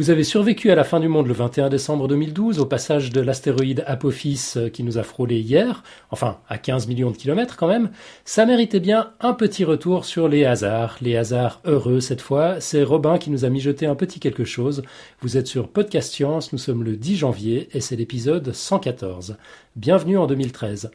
Vous avez survécu à la fin du monde le 21 décembre 2012 au passage de l'astéroïde Apophis euh, qui nous a frôlé hier, enfin à 15 millions de kilomètres quand même. Ça méritait bien un petit retour sur les hasards, les hasards heureux cette fois. C'est Robin qui nous a mijoté un petit quelque chose. Vous êtes sur Podcast Science, nous sommes le 10 janvier et c'est l'épisode 114. Bienvenue en 2013.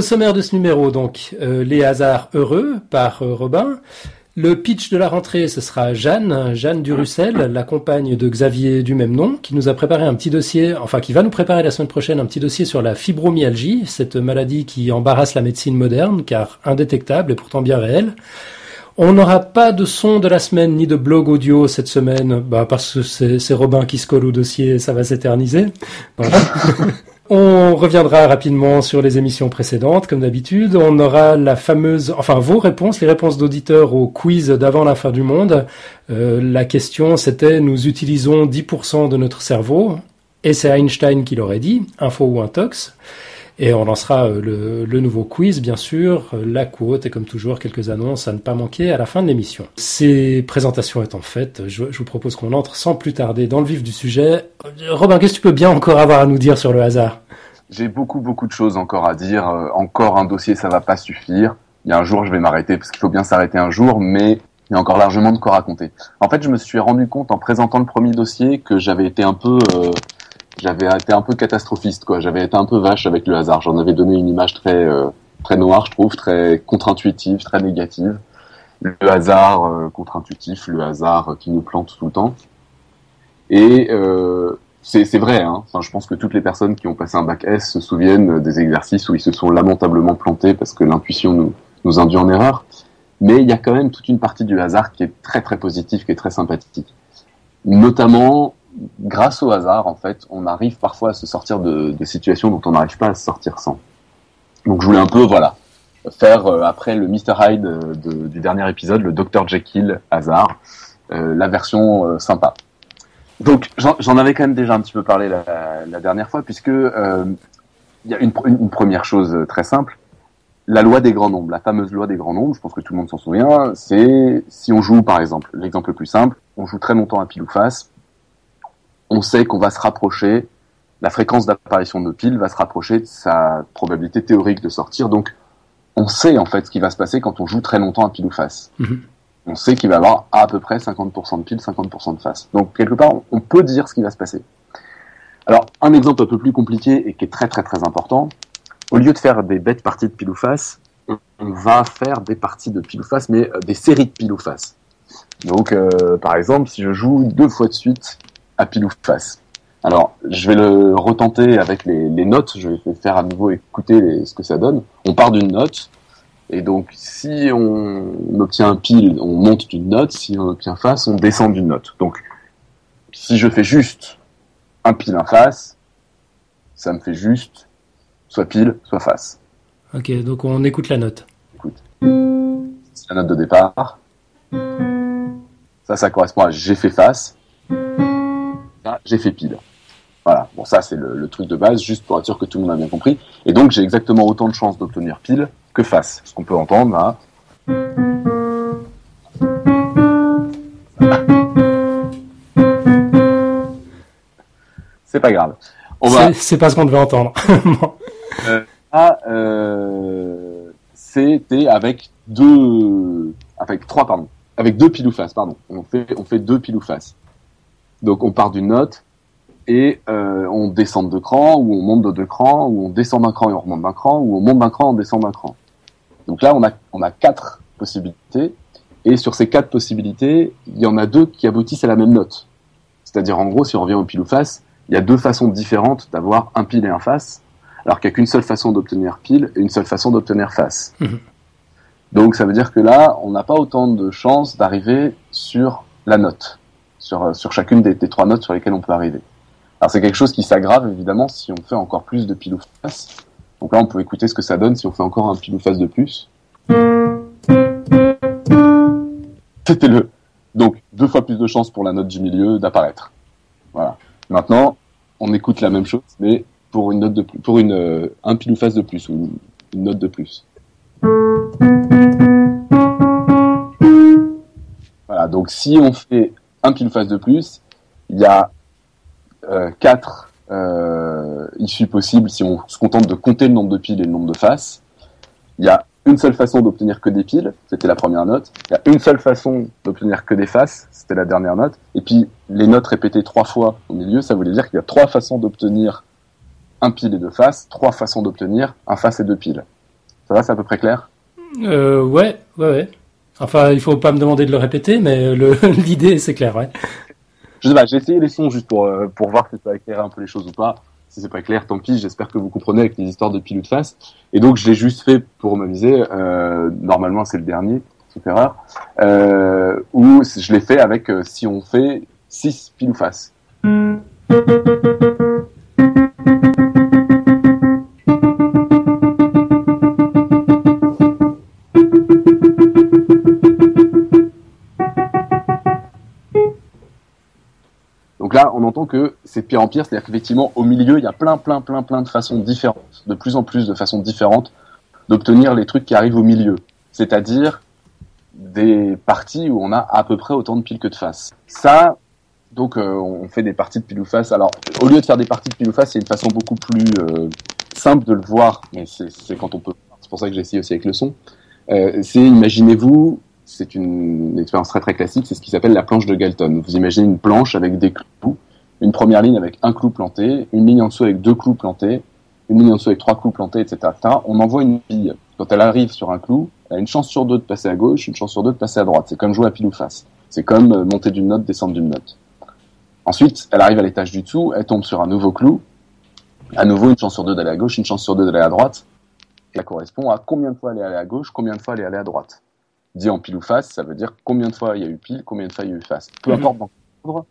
Au sommaire de ce numéro, donc, euh, les hasards heureux par euh, Robin. Le pitch de la rentrée, ce sera Jeanne, Jeanne Durussel, la compagne de Xavier du même nom, qui nous a préparé un petit dossier, enfin qui va nous préparer la semaine prochaine un petit dossier sur la fibromyalgie, cette maladie qui embarrasse la médecine moderne, car indétectable et pourtant bien réelle. On n'aura pas de son de la semaine ni de blog audio cette semaine, bah parce que c'est Robin qui se colle au dossier, ça va s'éterniser. On reviendra rapidement sur les émissions précédentes, comme d'habitude. On aura la fameuse, enfin vos réponses, les réponses d'auditeurs au quiz d'avant la fin du monde. Euh, la question, c'était nous utilisons 10% de notre cerveau, et c'est Einstein qui l'aurait dit, info ou intox. Et on lancera euh, le, nouveau quiz, bien sûr, euh, la quote et comme toujours quelques annonces à ne pas manquer à la fin de l'émission. Ces présentations étant faites, je, vous propose qu'on entre sans plus tarder dans le vif du sujet. Euh, Robin, qu'est-ce que tu peux bien encore avoir à nous dire sur le hasard? J'ai beaucoup beaucoup de choses encore à dire. Encore un dossier, ça va pas suffire. Il y a un jour, je vais m'arrêter parce qu'il faut bien s'arrêter un jour, mais il y a encore largement de quoi raconter. En fait, je me suis rendu compte en présentant le premier dossier que j'avais été un peu j'avais été un peu catastrophiste, quoi. J'avais été un peu vache avec le hasard. J'en avais donné une image très euh, très noire, je trouve, très contre-intuitive, très négative. Le hasard euh, contre-intuitif, le hasard qui nous plante tout le temps. Et euh, c'est vrai. Hein. Enfin, je pense que toutes les personnes qui ont passé un bac S se souviennent des exercices où ils se sont lamentablement plantés parce que l'intuition nous nous induit en erreur. Mais il y a quand même toute une partie du hasard qui est très très positive, qui est très sympathique. Notamment grâce au hasard, en fait, on arrive parfois à se sortir de, situations dont on n'arrive pas à se sortir sans. Donc je voulais un peu, voilà, faire euh, après le Mr Hyde euh, du dernier épisode, le Dr Jekyll hasard, euh, la version sympa. Donc j'en avais quand même déjà un petit peu parlé la, dernière fois, puisque il y a une, une, première chose très simple. La loi des grands nombres, la fameuse loi des grands nombres, je pense que tout le monde s'en souvient, c'est si on joue par exemple, l'exemple le plus simple, on joue très longtemps à pile ou face, on sait qu'on va se rapprocher, la fréquence d'apparition de pile va se rapprocher de sa probabilité théorique de sortir. Donc, on sait en fait ce qui va se passer quand on joue très longtemps à pile ou face. Mhm. On sait qu'il va y avoir à peu près 50% de pile, 50% de face. Donc, quelque part, on peut dire ce qui va se passer. Alors, un exemple un peu plus compliqué et qui est très très très important, au lieu de faire des bêtes parties de pile ou face, on va faire des parties de pile ou face, mais euh, des séries de pile ou face. Donc, euh, par exemple, si je joue deux fois de suite à pile ou face. Alors, je vais le retenter avec les, notes. Je vais faire à nouveau écouter ce que ça donne. On part d'une note. Et donc, si on obtient un pile, on monte d'une note. Si on obtient face, on descend d'une note. Donc, si je fais juste un pile, un face, ça me fait juste soit pile, soit face. Ok, donc on écoute la note. Écoute. C'est la note de départ. Ça, ça correspond à j'ai fait face j'ai fait pile. Voilà, bon ça c'est le, truc de base, juste pour être sûr que tout le monde a bien compris. Et donc j'ai exactement autant de chances d'obtenir pile que face. Ce qu'on peut entendre là. C'est pas grave. C'est pas ce qu'on devait entendre. euh, euh, c'était avec deux, avec trois pardon, avec deux pile ou face pardon. On fait on fait deux pile ou face. Donc on part d'une note et euh, on descend de cran, ou on monte de deux crans, ou on descend d'un cran et on remonte d'un cran, ou on monte d'un cran, et on descend d'un cran. Donc là, on a, on a quatre possibilités, et sur ces quatre possibilités, il y en a deux qui aboutissent à la même note. C'est-à-dire, en gros, si on revient au pile ou face, il y a deux façons différentes d'avoir un pile et un face, alors qu'il n'y a qu'une seule façon d'obtenir pile et une seule façon d'obtenir face. Mhm. Donc ça veut dire que là, on n'a pas autant de chances d'arriver sur la note sur, euh, sur chacune des, trois notes sur lesquelles on peut arriver. Alors c'est quelque chose qui s'aggrave évidemment si on fait encore plus de pile ou face. Donc là on peut écouter ce que ça donne si on fait encore un pile ou face de plus. C'était le. Donc deux fois plus de chances pour la note du milieu d'apparaître. Voilà. Maintenant, on écoute la même chose, mais pour une note de plus, pour une euh, un pile ou face de plus ou une note de plus. Voilà. Donc si on fait un pile face de plus, il y a euh, quatre euh, issues possibles si on se contente de compter le nombre de piles et le nombre de faces. Il y a une seule façon d'obtenir que des piles, c'était la première note. Il y a une seule façon d'obtenir que des faces, c'était la dernière note. Et puis les notes répétées trois fois au milieu, ça voulait dire qu'il y a trois façons d'obtenir un pile et deux faces, trois façons d'obtenir un face et deux piles. Ça va, c'est à peu près clair? Euh, Ouais, ouais, ouais. Enfin, il faut pas me demander de le répéter, mais l'idée c'est clair, ouais. Je sais pas, j'ai essayé les sons juste pour euh, pour voir si ça éclairer un peu les choses ou pas si c'est pas clair, tant pis. J'espère que vous comprenez avec les histoires de pile de face. Et donc, je l'ai juste fait pour m'amuser. Euh, normalement, c'est le dernier, sauf erreur. Euh, ou je l'ai fait avec euh, si on fait 6 pile ou face. Que c'est pire en pire, c'est-à-dire qu'effectivement, au milieu, il y a plein, plein, plein, plein de façons différentes, de plus en plus de façons différentes d'obtenir les trucs qui arrivent au milieu. C'est-à-dire des parties où on a à peu près autant de piles que de faces. Ça, donc, euh, on fait des parties de pile ou face. Alors, au lieu de faire des parties de pile ou face, c'est une façon beaucoup plus euh, simple de le voir, mais c'est quand on peut. C'est pour ça que j'ai essayé aussi avec le son. Euh, c'est, imaginez-vous, c'est une, expérience très très classique, c'est ce qui s'appelle la planche de Galton. Vous imaginez une planche avec des clous, une première ligne avec un clou planté, une ligne en dessous avec deux clous plantés, une ligne en dessous avec trois clous plantés, etc. On envoie une bille. Quand elle arrive sur un clou, elle a une chance sur deux de passer à gauche, une chance sur deux de passer à droite. C'est comme jouer à pile ou face. C'est comme euh, monter d'une note, descendre d'une note. Ensuite, elle arrive à l'étage du dessous, elle tombe sur un nouveau clou. À nouveau, une chance sur deux d'aller à gauche, une chance sur deux d'aller à droite. Et ça correspond à combien de fois elle est allée à gauche, combien de fois elle est allée à droite dit en pile ou face, ça veut dire combien de fois il y a eu pile, combien de fois il y a eu face. Peu mhm. importe dans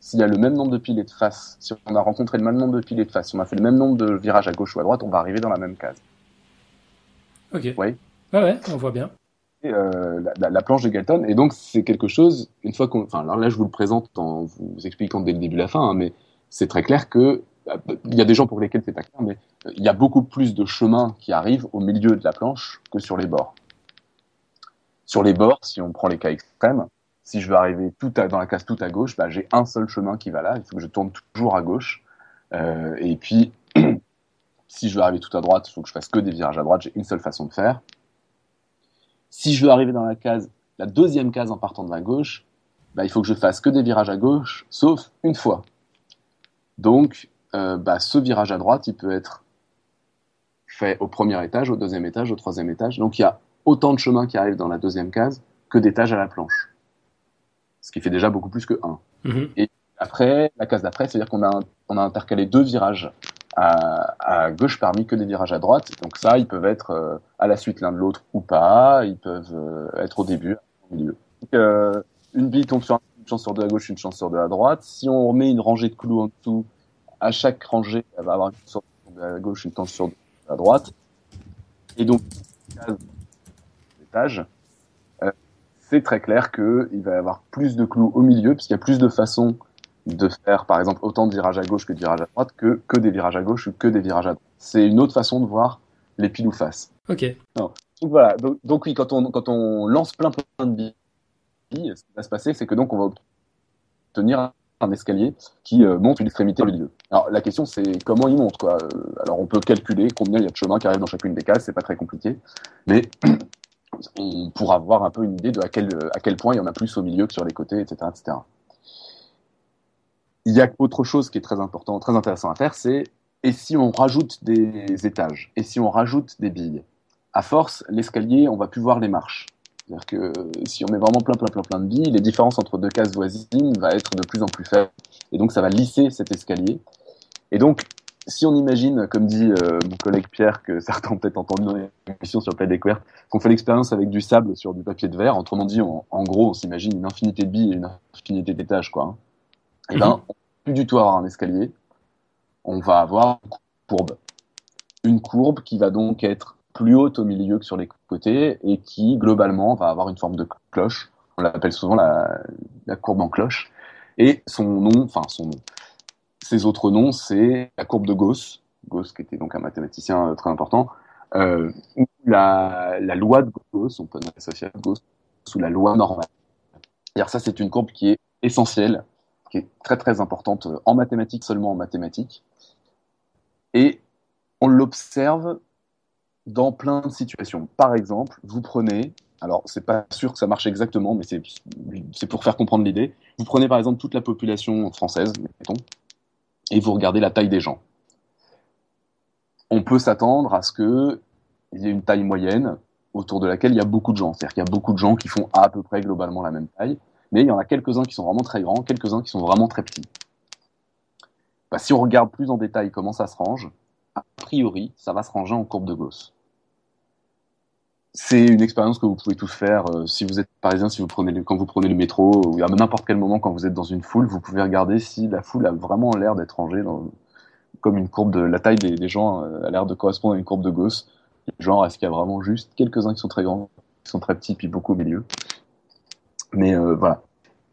s'il y a le même nombre de piles et de faces, si on a rencontré le même nombre de piles et de faces, si on a fait le même nombre de virages à gauche ou à droite, on va arriver dans la même case. Ok. Oui. Ah ouais, on voit bien. Et, euh, la, planche de Galton, et donc c'est quelque chose, une fois qu'on, enfin là je vous le présente en vous expliquant dès le début la fin, hein, mais c'est très clair que il y a des gens pour lesquels c'est pas clair, mais il y a beaucoup plus de chemins qui arrivent au milieu de la planche que sur les bords. Sur les bords, si on prend les cas extrêmes, si je veux arriver tout à, dans la case tout à gauche, bah, j'ai un seul chemin qui va là. Il faut que je tourne toujours à gauche. Euh, et puis, si je veux arriver tout à droite, il faut que je fasse que des virages à droite. J'ai une seule façon de faire. Si je veux arriver dans la case, la deuxième case en partant de la gauche, bah, il faut que je fasse que des virages à gauche, sauf une fois. Donc, euh, bah, ce virage à droite, il peut être fait au premier étage, au deuxième étage, au troisième étage. Donc, il y a autant de chemins qui arrivent dans la deuxième case que d'étages à la planche. Ce qui fait déjà beaucoup plus que 1. Mhm. Et après, la case d'après, c'est-à-dire qu'on a, on a intercalé deux virages à, gauche parmi que des virages à droite. Donc ça, ils peuvent être euh, à la suite l'un de l'autre ou pas. Ils peuvent euh, être au début, au milieu. Donc, euh, une bille tombe sur une chance sur deux à gauche, une chance sur deux à droite. Si on remet une rangée de clous en dessous, à chaque rangée, elle va avoir une chance sur deux à gauche, une chance sur deux à droite. Et donc, euh, c'est très clair qu'il va y avoir plus de clous au milieu, puisqu'il y a plus de façons de faire, par exemple, autant de virages à gauche que de virages à droite, que, que des virages à gauche ou que des virages à droite. C'est une autre façon de voir les piles ou faces. Ok. Donc voilà. Donc, oui, quand on, quand on lance plein plein de billes, ce qui va se passer, c'est que donc on va obtenir un escalier qui euh, monte une extrémité au milieu. Alors la question c'est comment il monte quoi. Euh, alors on peut calculer combien il y a de chemins qui arrivent dans chacune des cases, c'est pas très compliqué, mais on pourra avoir un peu une idée de à quel, à quel point il y en a plus au milieu que sur les côtés, etc., etc. Il y a autre chose qui est très important, très intéressant à faire, c'est et si on rajoute des étages, et si on rajoute des billes? À force, l'escalier, on va plus voir les marches. C'est-à-dire que si on met vraiment plein, plein, plein, plein de billes, les différences entre deux cases voisines va être de plus en plus faibles. Et donc, ça va lisser cet escalier. Et donc, si on imagine, comme dit euh, mon collègue Pierre, que certains ont peut-être entendu dans l'émission sur le Play Découverte, qu'on fait l'expérience avec du sable sur du papier de verre, autrement dit, en gros, on s'imagine une infinité de billes et une infinité d'étages, quoi. Et eh ben, mhm. on va plus du tout avoir un escalier, on va avoir une courbe. Une courbe qui va donc être plus haute au milieu que sur les côtés et qui, globalement, va avoir une forme de cloche. On l'appelle souvent la, la courbe en cloche. Et son nom, enfin son nom, ses autres noms, c'est la courbe de Gauss, Gauss qui était donc un mathématicien très important, euh, ou la, loi de Gauss, on peut associer à Gauss, sous la loi normale. Alors ça, c'est une courbe qui est essentielle, qui est très très importante en mathématiques, seulement en mathématiques. Et on l'observe dans plein de situations. Par exemple, vous prenez, alors c'est pas sûr que ça marche exactement, mais c'est pour faire comprendre l'idée. Vous prenez par exemple toute la population française, mettons, et vous regardez la taille des gens. On peut s'attendre à ce que il y ait une taille moyenne autour de laquelle il y a beaucoup de gens. C'est-à-dire qu'il y a beaucoup de gens qui font à peu près globalement la même taille, mais il y en a quelques-uns qui sont vraiment très grands, quelques-uns qui sont vraiment très petits. Bah, si on regarde plus en détail comment ça se range, a priori, ça va se ranger en courbe de Gauss. C'est une expérience que vous pouvez tous faire euh, si vous êtes parisien, si vous prenez quand vous prenez le métro ou à n'importe quel moment quand vous êtes dans une foule, vous pouvez regarder si la foule a vraiment l'air d'être rangée dans, comme une courbe de la taille des, gens euh, a l'air de correspondre à une courbe de Gauss. Genre, est-ce qu'il y a vraiment juste quelques-uns qui sont très grands, qui sont très petits, puis beaucoup au milieu? Mais euh, voilà.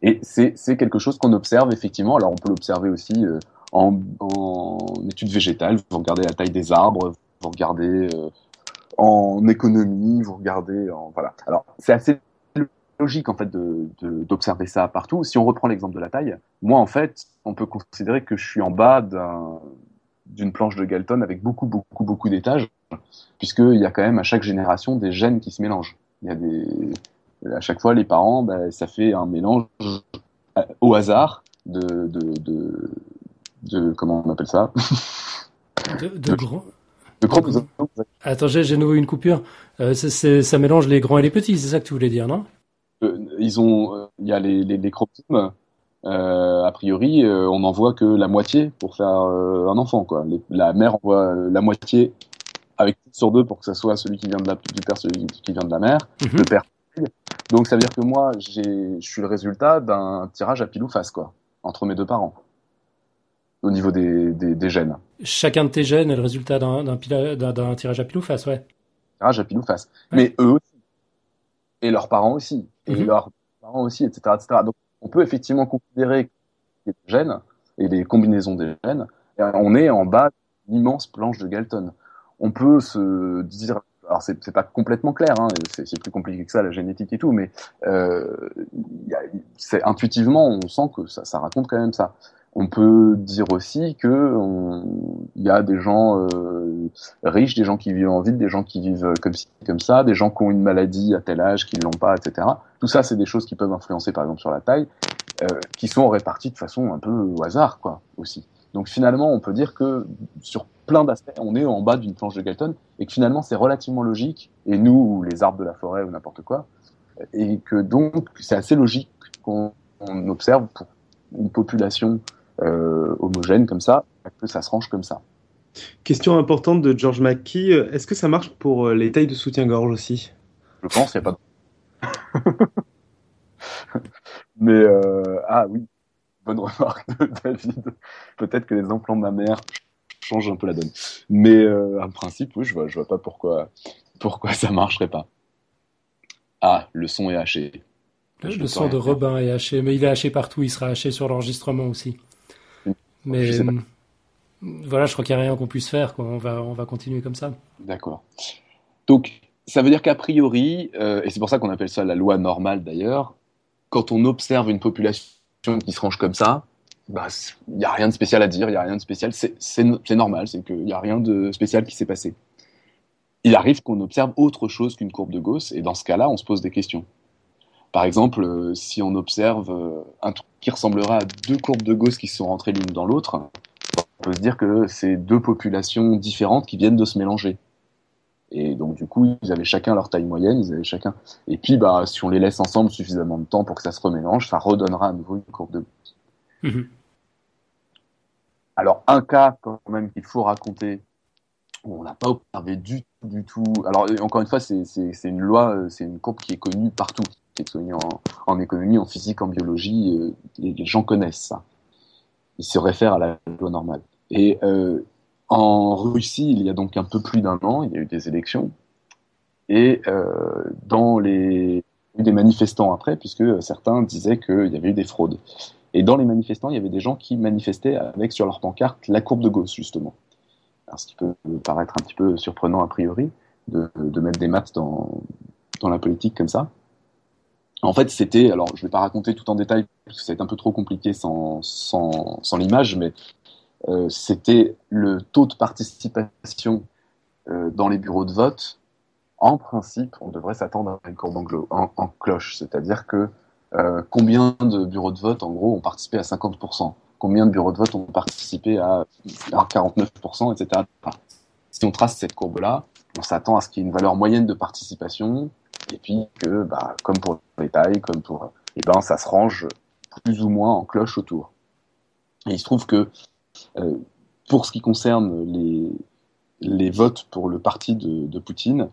Et c'est quelque chose qu'on observe effectivement. Alors on peut l'observer aussi en, en études végétales. Vous regardez la taille des arbres, vous regardez en économie, vous regardez en voilà. Alors c'est assez logique en fait d'observer de, ça partout. Si on reprend l'exemple de la taille, moi en fait, on peut considérer que je suis en bas d'une planche de Galton avec beaucoup beaucoup beaucoup d'étages, puisqu'il y a quand même à chaque génération des gènes qui se mélangent. Il y a des à chaque fois les parents, ben, ça fait un mélange au hasard de de, de, de comment on appelle ça? De, de, gros Attends, j'ai nouveau une coupure. Euh, ça mélange les grands et les petits, c'est ça que tu voulais dire, non? Euh, Ils ont, euh, il y a les, les, les euh, a priori, euh, on n'envoie que la moitié pour faire un enfant, quoi. la mère envoie la moitié avec sur deux pour que ça soit celui qui vient de la, du père, celui qui vient de la mère, mhm. le père. Donc ça veut dire que moi, je suis le résultat d'un tirage à pile ou face, quoi, entre mes deux parents au niveau des, des, gènes. Chacun de tes gènes est le résultat d'un tirage à pile ou face, ouais. Tirage à pile ou face. Mais eux aussi. Et leurs parents aussi. Et mhm. leurs parents aussi, etc., etc. Donc, on peut effectivement considérer les gènes et les combinaisons des gènes. Et on est en bas d'une immense planche de Galton. On peut se dire, alors c'est pas complètement clair, hein, c'est plus compliqué que ça la génétique et tout, mais euh, c'est intuitivement on sent que ça, ça raconte quand même ça. On peut dire aussi que il y a des gens euh, riches, des gens qui vivent en ville, des gens qui vivent comme ci, comme ça, des gens qui ont une maladie à tel âge, qui l'ont pas, etc. Tout ça, c'est des choses qui peuvent influencer, par exemple, sur la taille, euh, qui sont réparties de façon un peu au hasard, quoi, aussi. Donc finalement, on peut dire que sur plein d'aspects, on est en bas d'une planche de Galton, et que finalement, c'est relativement logique, et nous, ou les arbres de la forêt, ou n'importe quoi, et que donc, c'est assez logique qu'on observe pour une population homogène comme ça, que ça se range comme ça. Question importante de George McKee, est-ce que ça marche pour euh, les tailles de soutien-gorge aussi? Je pense, il n'y a pas de... Mais, euh, ah oui, bonne remarque de David. Peut-être que les implants de ma mère changent un peu la donne. Mais euh, en principe, oui, je vois, je vois pas pourquoi, pourquoi ça marcherait pas. Ah, le son est haché. Le, son de Robin est haché, mais il est haché partout, il sera haché sur l'enregistrement aussi. Mais euh, voilà, je crois qu'il n'y a rien qu'on puisse faire. Quoi. On, va, on va continuer comme ça. D'accord. Donc, ça veut dire qu'a priori, euh, et c'est pour ça qu'on appelle ça la loi normale d'ailleurs, quand on observe une population qui se range comme ça, bah, il n'y a rien de spécial à dire, il n'y a rien de spécial, c'est normal, c'est qu'il n'y a rien de spécial qui s'est passé. Il arrive qu'on observe autre chose qu'une courbe de Gauss, et dans ce cas-là, on se pose des questions. Par exemple, euh, si on observe euh, un truc qui ressemblera à deux courbes de Gauss qui sont rentrées l'une dans l'autre, on peut se dire que c'est deux populations différentes qui viennent de se mélanger. Et donc du coup, ils avaient chacun leur taille moyenne, ils avaient chacun. Et puis, bah, si on les laisse ensemble suffisamment de temps pour que ça se remélange, ça redonnera à nouveau une courbe de Gauss. Mhm. Alors un cas quand même qu'il faut raconter, on n'a pas observé du tout, du tout. Alors encore une fois, c'est une loi, euh, c'est une courbe qui est connue partout qui est en, en, économie, en physique, en biologie, euh, les, gens connaissent ça. Ils se réfèrent à la loi normale. Et euh, en Russie, il y a donc un peu plus d'un an, il y a eu des élections. Et euh, dans les eu des manifestants après, puisque certains disaient qu'il y avait eu des fraudes. Et dans les manifestants, il y avait des gens qui manifestaient avec sur leur pancarte la courbe de Gauss, justement. Ce qui peut paraître un petit peu surprenant a priori, de, de mettre des maths dans, dans la politique comme ça. En fait, c'était, alors je ne vais pas raconter tout en détail, parce que ça va être un peu trop compliqué sans, sans, l'image, mais euh, c'était le taux de participation euh, dans les bureaux de vote. En principe, on devrait s'attendre à une courbe en, cloche, c'est-à-dire que euh, combien de bureaux de vote, en gros, ont participé à 50%, combien de bureaux de vote ont participé à 49%, etc. Si on trace cette courbe-là, on s'attend à ce qu'il y ait une valeur moyenne de participation et puis que, bah, comme pour les tailles, comme pour, eh ben, ça se range plus ou moins en cloche autour. Et il se trouve que euh, pour ce qui concerne les, les votes pour le parti de, de, Poutine,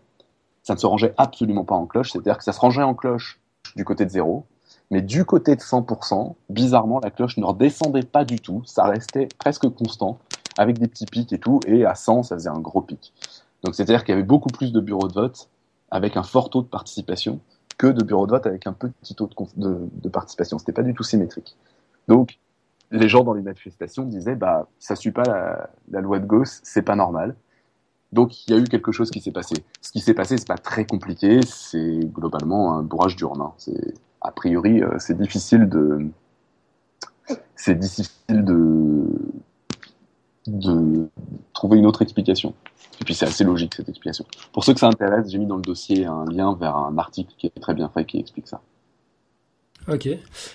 ça ne se rangeait absolument pas en cloche, c'est-à-dire que ça se rangeait en cloche du côté de zéro, mais du côté de 100%, bizarrement, la cloche ne redescendait pas du tout, ça restait presque constant, avec des petits pics et tout, et à 100, ça faisait un gros pic. Donc c'est-à-dire qu'il y avait beaucoup plus de bureaux de vote avec un fort taux de participation que de bureaux de vote avec un petit taux de, de, de participation. C'était pas du tout symétrique. Donc, les gens dans les manifestations disaient, bah, ça suit pas la, loi de Gauss, c'est pas normal. Donc, il y a eu quelque chose qui s'est passé. Ce qui s'est passé, c'est pas très compliqué, c'est globalement un bourrage d'urne. Hein. C'est, a priori, euh, c'est difficile de, c'est difficile de, de trouver une autre explication. Et puis c'est assez logique cette explication. Pour ceux que ça intéresse, j'ai mis dans le dossier un lien vers un article qui est très bien fait qui explique ça. Ok,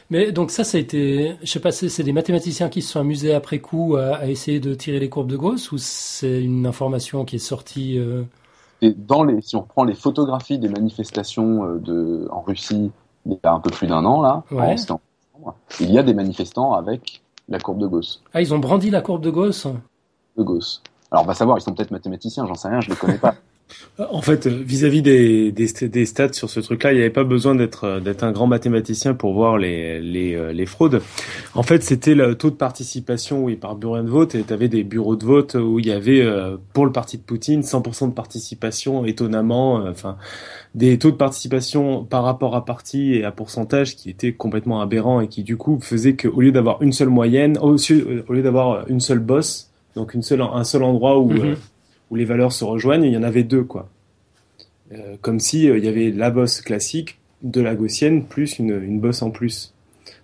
mais donc ça, ça a été, je sais pas, c'est des mathématiciens qui se sont amusés après coup à, à, essayer de tirer les courbes de Gauss ou c'est une information qui est sortie euh... Et dans les, si on reprend les photographies des manifestations euh, de, en Russie il y a un peu plus d'un an là, ouais. en, il y a des manifestants avec la courbe de Gauss. Ah, ils ont brandi la courbe de Gauss. De Gauss. Alors, on va savoir, ils sont peut-être mathématiciens, j'en sais rien, je les connais pas. En fait, vis-à-vis des, des, des, stats sur ce truc-là, il n'y avait pas besoin d'être d'être un grand mathématicien pour voir les, les, les fraudes. En fait, c'était le taux de participation oui, par bureau de vote, et tu avais des bureaux de vote où il y avait, pour le parti de Poutine, 100% de participation, étonnamment, enfin, des taux de participation par rapport à parti et à pourcentage qui étaient complètement aberrants et qui, du coup, faisaient qu'au lieu d'avoir une seule moyenne, au, au lieu d'avoir une seule bosse, donc une seule, un seul endroit où, mm -hmm. Euh, où les valeurs se rejoignent, il y en avait deux, quoi. Euh, comme si il y avait la bosse classique de la gaussienne plus une, une bosse en plus.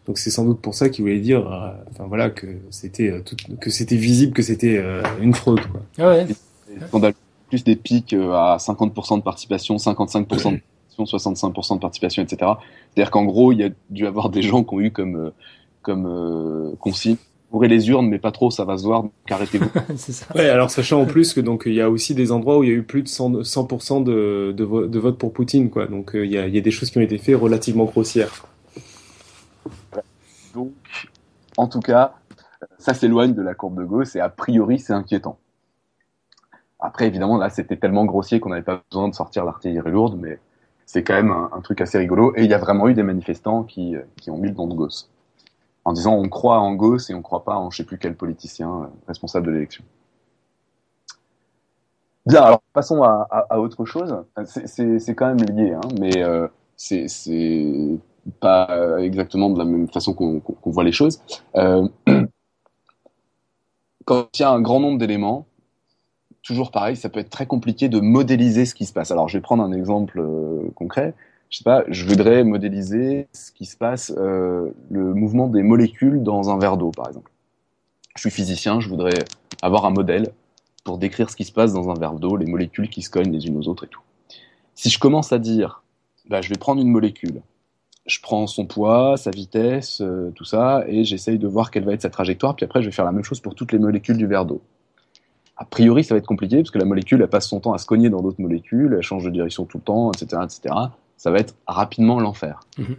Donc c'est sans doute pour ça qu'il voulait dire, euh, enfin voilà, que c'était que c'était visible que c'était une fraude, quoi. Ah ouais. Et, plus des pics à 50% de participation, 55% de participation, 65% de participation, etc. C'est-à-dire qu'en gros, il y a dû avoir des gens qui ont eu comme comme consigne ouvrez les urnes, mais pas trop, ça va se voir, donc arrêtez-vous. c'est ça. Ouais, alors sachant en plus que donc il y a aussi des endroits où il y a eu plus de 100%, 100 de, de, vo de, vote pour Poutine, quoi. Donc il y, a, il y, a, des choses qui ont été faites relativement grossières. Donc, en tout cas, ça s'éloigne de la courbe de Gauss et a priori c'est inquiétant. Après, évidemment, là, c'était tellement grossier qu'on n'avait pas besoin de sortir l'artillerie lourde, mais c'est quand même un, un, truc assez rigolo. Et il y a vraiment eu des manifestants qui, qui ont mis le don de Gauss en disant on croit en Gauss et on ne croit pas en je sais plus quel politicien euh, responsable de l'élection. Bien, alors passons à, autre chose. C'est quand même lié, hein, mais euh, c'est pas exactement de la même façon qu'on qu voit les choses. Euh, quand il y a un grand nombre d'éléments, toujours pareil, ça peut être très compliqué de modéliser ce qui se passe. Alors je vais prendre un exemple concret je sais pas, je voudrais modéliser ce qui se passe, euh, le mouvement des molécules dans un verre d'eau, par exemple. Je suis physicien, je voudrais avoir un modèle pour décrire ce qui se passe dans un verre d'eau, les molécules qui se cognent les unes aux autres et tout. Si je commence à dire, bah, je vais prendre une molécule, je prends son poids, sa vitesse, euh, tout ça, et j'essaye de voir quelle va être sa trajectoire, puis après je vais faire la même chose pour toutes les molécules du verre d'eau. A priori, ça va être compliqué, parce que la molécule, elle passe son temps à se cogner dans d'autres molécules, elle change de direction tout le temps, etc., etc ça va être rapidement l'enfer. Mmh.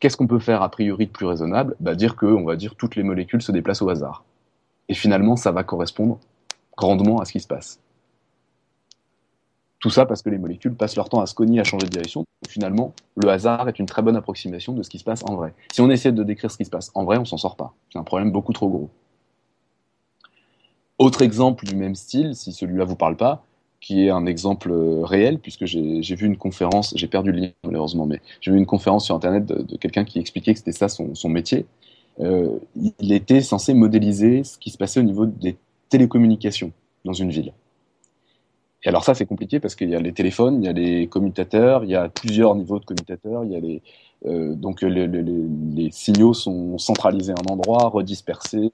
Qu'est-ce qu'on peut faire a priori de plus raisonnable? Bah, Dire que, on va dire, toutes les molécules se déplacent au hasard. Et finalement, ça va correspondre grandement à ce qui se passe. Tout ça parce que les molécules passent leur temps à se cogner, à changer de direction. Donc, finalement, le hasard est une très bonne approximation de ce qui se passe en vrai. Si on essaie de décrire ce qui se passe en vrai, on s'en sort pas. C'est un problème beaucoup trop gros. Autre exemple du même style, si celui-là vous parle pas, qui est un exemple réel, puisque j'ai vu une conférence, j'ai perdu le lien malheureusement, mais j'ai vu une conférence sur Internet de, quelqu'un qui expliquait que c'était ça son, métier. Euh, il était censé modéliser ce qui se passait au niveau des télécommunications dans une ville. Et alors ça, c'est compliqué parce qu'il y a les téléphones, il y a les commutateurs, il y a plusieurs niveaux de commutateurs, il y a les euh, donc les, les, les, signaux sont centralisés à un endroit, redispersés,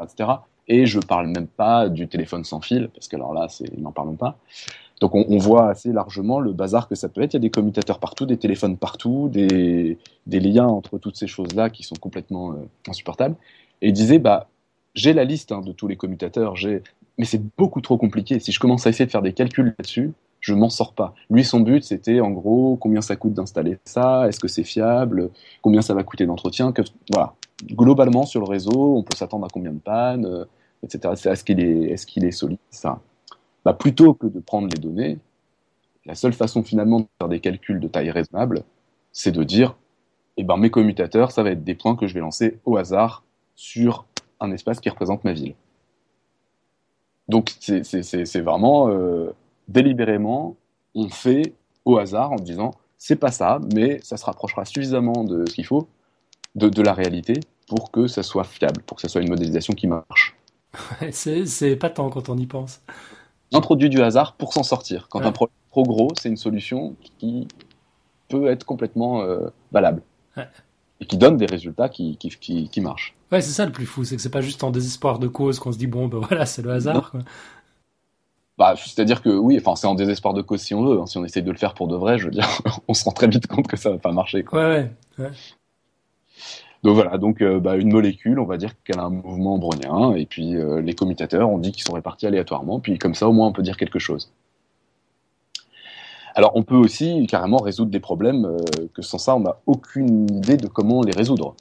etc. Et je parle même pas du téléphone sans fil parce que alors là, n'en parlons pas. Donc on, voit assez largement le bazar que ça peut être. Il y a des commutateurs partout, des téléphones partout, des, liens entre toutes ces choses-là qui sont complètement euh, insupportables. Et il disait, bah, j'ai la liste hein, de tous les commutateurs, mais c'est beaucoup trop compliqué. Si je commence à essayer de faire des calculs là-dessus, je m'en sors pas. Lui, son but, c'était en gros combien ça coûte d'installer ça, est-ce que c'est fiable, combien ça va coûter d'entretien, voilà. Globalement, sur le réseau, on peut s'attendre à combien de pannes, euh, etc. Est-ce qu'il est, qu'il est solide, ça bah, plutôt que de prendre les données, la seule façon finalement de faire des calculs de taille raisonnable, c'est de dire, eh ben, mes commutateurs, ça va être des points que je vais lancer au hasard sur un espace qui représente ma ville. Donc c'est vraiment euh, délibérément, on fait au hasard en disant, c'est pas ça, mais ça se rapprochera suffisamment de ce qu'il faut, de, de la réalité, pour que ça soit fiable, pour que ça soit une modélisation qui marche. c'est pas tant quand on y pense introduit du hasard pour s'en sortir. Quand un problème est trop gros, c'est une solution qui peut être complètement euh, valable. Et qui donne des résultats qui, qui, qui, qui marchent. Ouais, c'est ça le plus fou, c'est que c'est pas juste en désespoir de cause qu'on se dit bon, ben voilà, c'est le hasard. Bah, c'est-à-dire que oui, enfin, c'est en désespoir de cause si on veut. Hein. Si on essaye de le faire pour de vrai, je veux dire, on se rend très vite compte que ça va pas marcher. Quoi. Ouais, ouais. Donc voilà, donc euh, bah, une molécule, on va dire qu'elle a un mouvement brownien, et puis euh, les commutateurs, on dit qu'ils sont répartis aléatoirement, puis comme ça au moins on peut dire quelque chose. Alors on peut aussi carrément résoudre des problèmes euh, que sans ça on n'a aucune idée de comment les résoudre.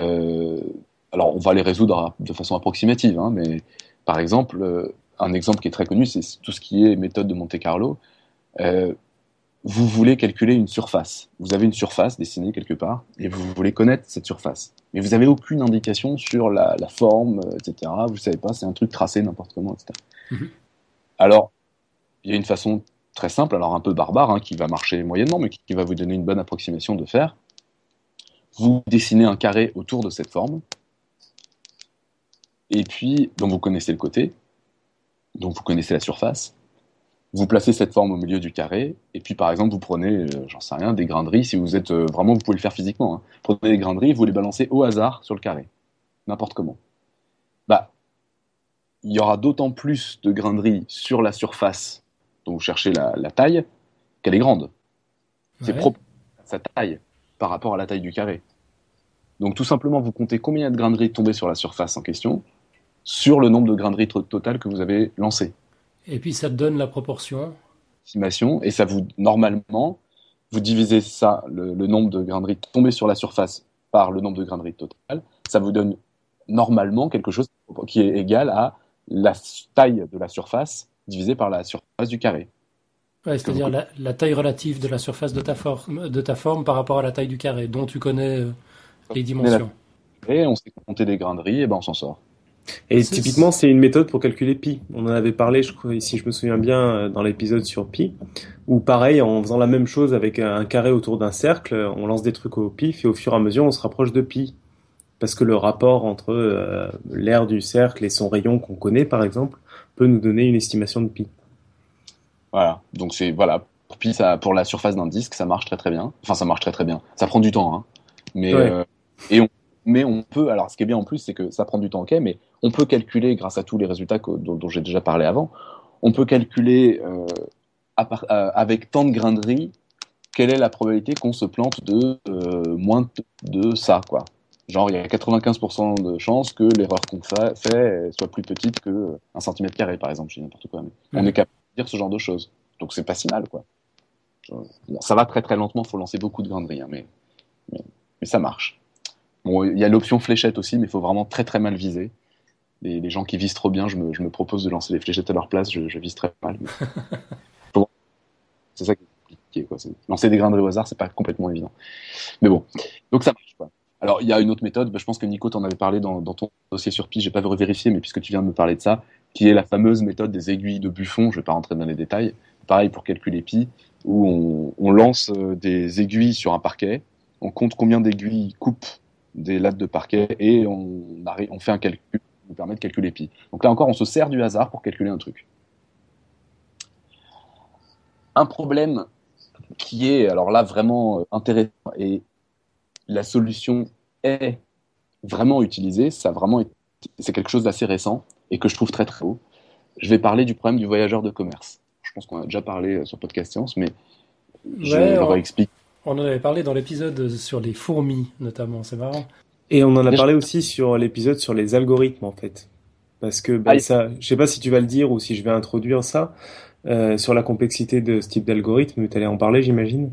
alors on va les résoudre de façon approximative, hein, mais par exemple, un exemple qui est très connu, c'est tout ce qui est méthode de Monte Carlo vous voulez calculer une surface. Vous avez une surface dessinée quelque part et vous voulez connaître cette surface. Mais vous n'avez aucune indication sur la, forme, euh, etc. Vous ne savez pas, c'est un truc tracé n'importe comment, etc. Mhm. Alors, il y a une façon très simple, alors un peu barbare, hein, qui va marcher moyennement, mais qui, qui, va vous donner une bonne approximation de faire. Vous dessinez un carré autour de cette forme, et puis, donc vous connaissez le côté, donc vous connaissez la surface, vous placez cette forme au milieu du carré, et puis par exemple, vous prenez, euh, j'en sais rien, des grains de riz, si vous êtes euh, vraiment, vous pouvez le faire physiquement. Hein. Prenez des grains de riz, vous les balancez au hasard sur le carré, n'importe comment. Bah, il y aura d'autant plus de grains de riz sur la surface dont vous cherchez la, taille qu'elle est grande. C'est propre sa taille par rapport à la taille du carré. Donc tout simplement, vous comptez combien de grains de riz tombés sur la surface en question, sur le nombre de grains de riz total que vous avez lancé. Et puis ça te donne la proportion. Estimation, et ça vous, normalement, vous divisez ça, le, nombre de grains de riz tombés sur la surface par le nombre de grains de riz total, ça vous donne normalement quelque chose qui est égal à la taille de la surface divisée par la surface du carré. Ouais, c'est-à-dire la, taille relative de la surface de ta, forme, de ta forme par rapport à la taille du carré, dont tu connais euh, les dimensions. Et on sait compter des grains de riz, et ben on s'en sort. Et typiquement, c'est une méthode pour calculer pi. On en avait parlé, je crois, si je me souviens bien, euh, dans l'épisode sur pi, où pareil, en faisant la même chose avec un carré autour d'un cercle, on lance des trucs au pif et au fur et à mesure, on se rapproche de pi. Parce que le rapport entre euh, l'aire du cercle et son rayon qu'on connaît, par exemple, peut nous donner une estimation de pi. Voilà. Donc c'est voilà pour pi, ça, pour la surface d'un disque, ça marche très très bien. Enfin, ça marche très très bien. Ça prend du temps, hein. Mais euh, et on mais on peut, alors ce qui est bien en plus, c'est que ça prend du temps, ok, mais on peut calculer, grâce à tous les résultats dont, j'ai déjà parlé avant, on peut calculer euh, euh, avec tant de grains de riz, quelle est la probabilité qu'on se plante de euh, moins de, ça, quoi. Genre, il y a 95% de chances que l'erreur qu'on fait, soit plus petite que un centimètre carré, par exemple, je n'importe quoi. Mais On est capable de dire ce genre de choses. Donc c'est pas si mal, quoi. ça va très très lentement, il faut lancer beaucoup de grains de riz, hein, mais, mais ça marche. Bon, il y a l'option fléchette aussi, mais il faut vraiment très très mal viser. Les, gens qui visent trop bien, je me, je me, propose de lancer les fléchettes à leur place, je, je vise très mal. c'est ça qui est compliqué. Quoi. Lancer des grains de au hasard, c'est pas complètement évident. Mais bon, donc ça marche. Quoi. Alors, il y a une autre méthode, bah, je pense que Nico t'en avait parlé dans, ton dossier sur Pi, j'ai pas vérifié, mais puisque tu viens de me parler de ça, qui est la fameuse méthode des aiguilles de Buffon, je vais pas rentrer dans les détails, pareil pour calculer Pi, où on, lance euh, des aiguilles sur un parquet, on compte combien d'aiguilles coupent des lattes de parquet, et on, on fait un calcul qui nous permet de calculer Pi. Donc là encore, on se sert du hasard pour calculer un truc. Un problème qui est, alors là, vraiment euh, intéressant, et la solution est vraiment utilisée, ça vraiment c'est quelque chose d'assez récent et que je trouve très très beau. Je vais parler du problème du voyageur de commerce. Je pense qu'on a déjà parlé euh, sur Podcast Science, mais je leur explique. On en avait parlé dans l'épisode sur les fourmis, notamment, c'est marrant. Et on en a parlé aussi sur l'épisode sur les algorithmes, en fait. Parce que bah, ah, ça, je sais pas si tu vas le dire ou si je vais introduire ça, euh, sur la complexité de ce type d'algorithme, tu allais en parler, j'imagine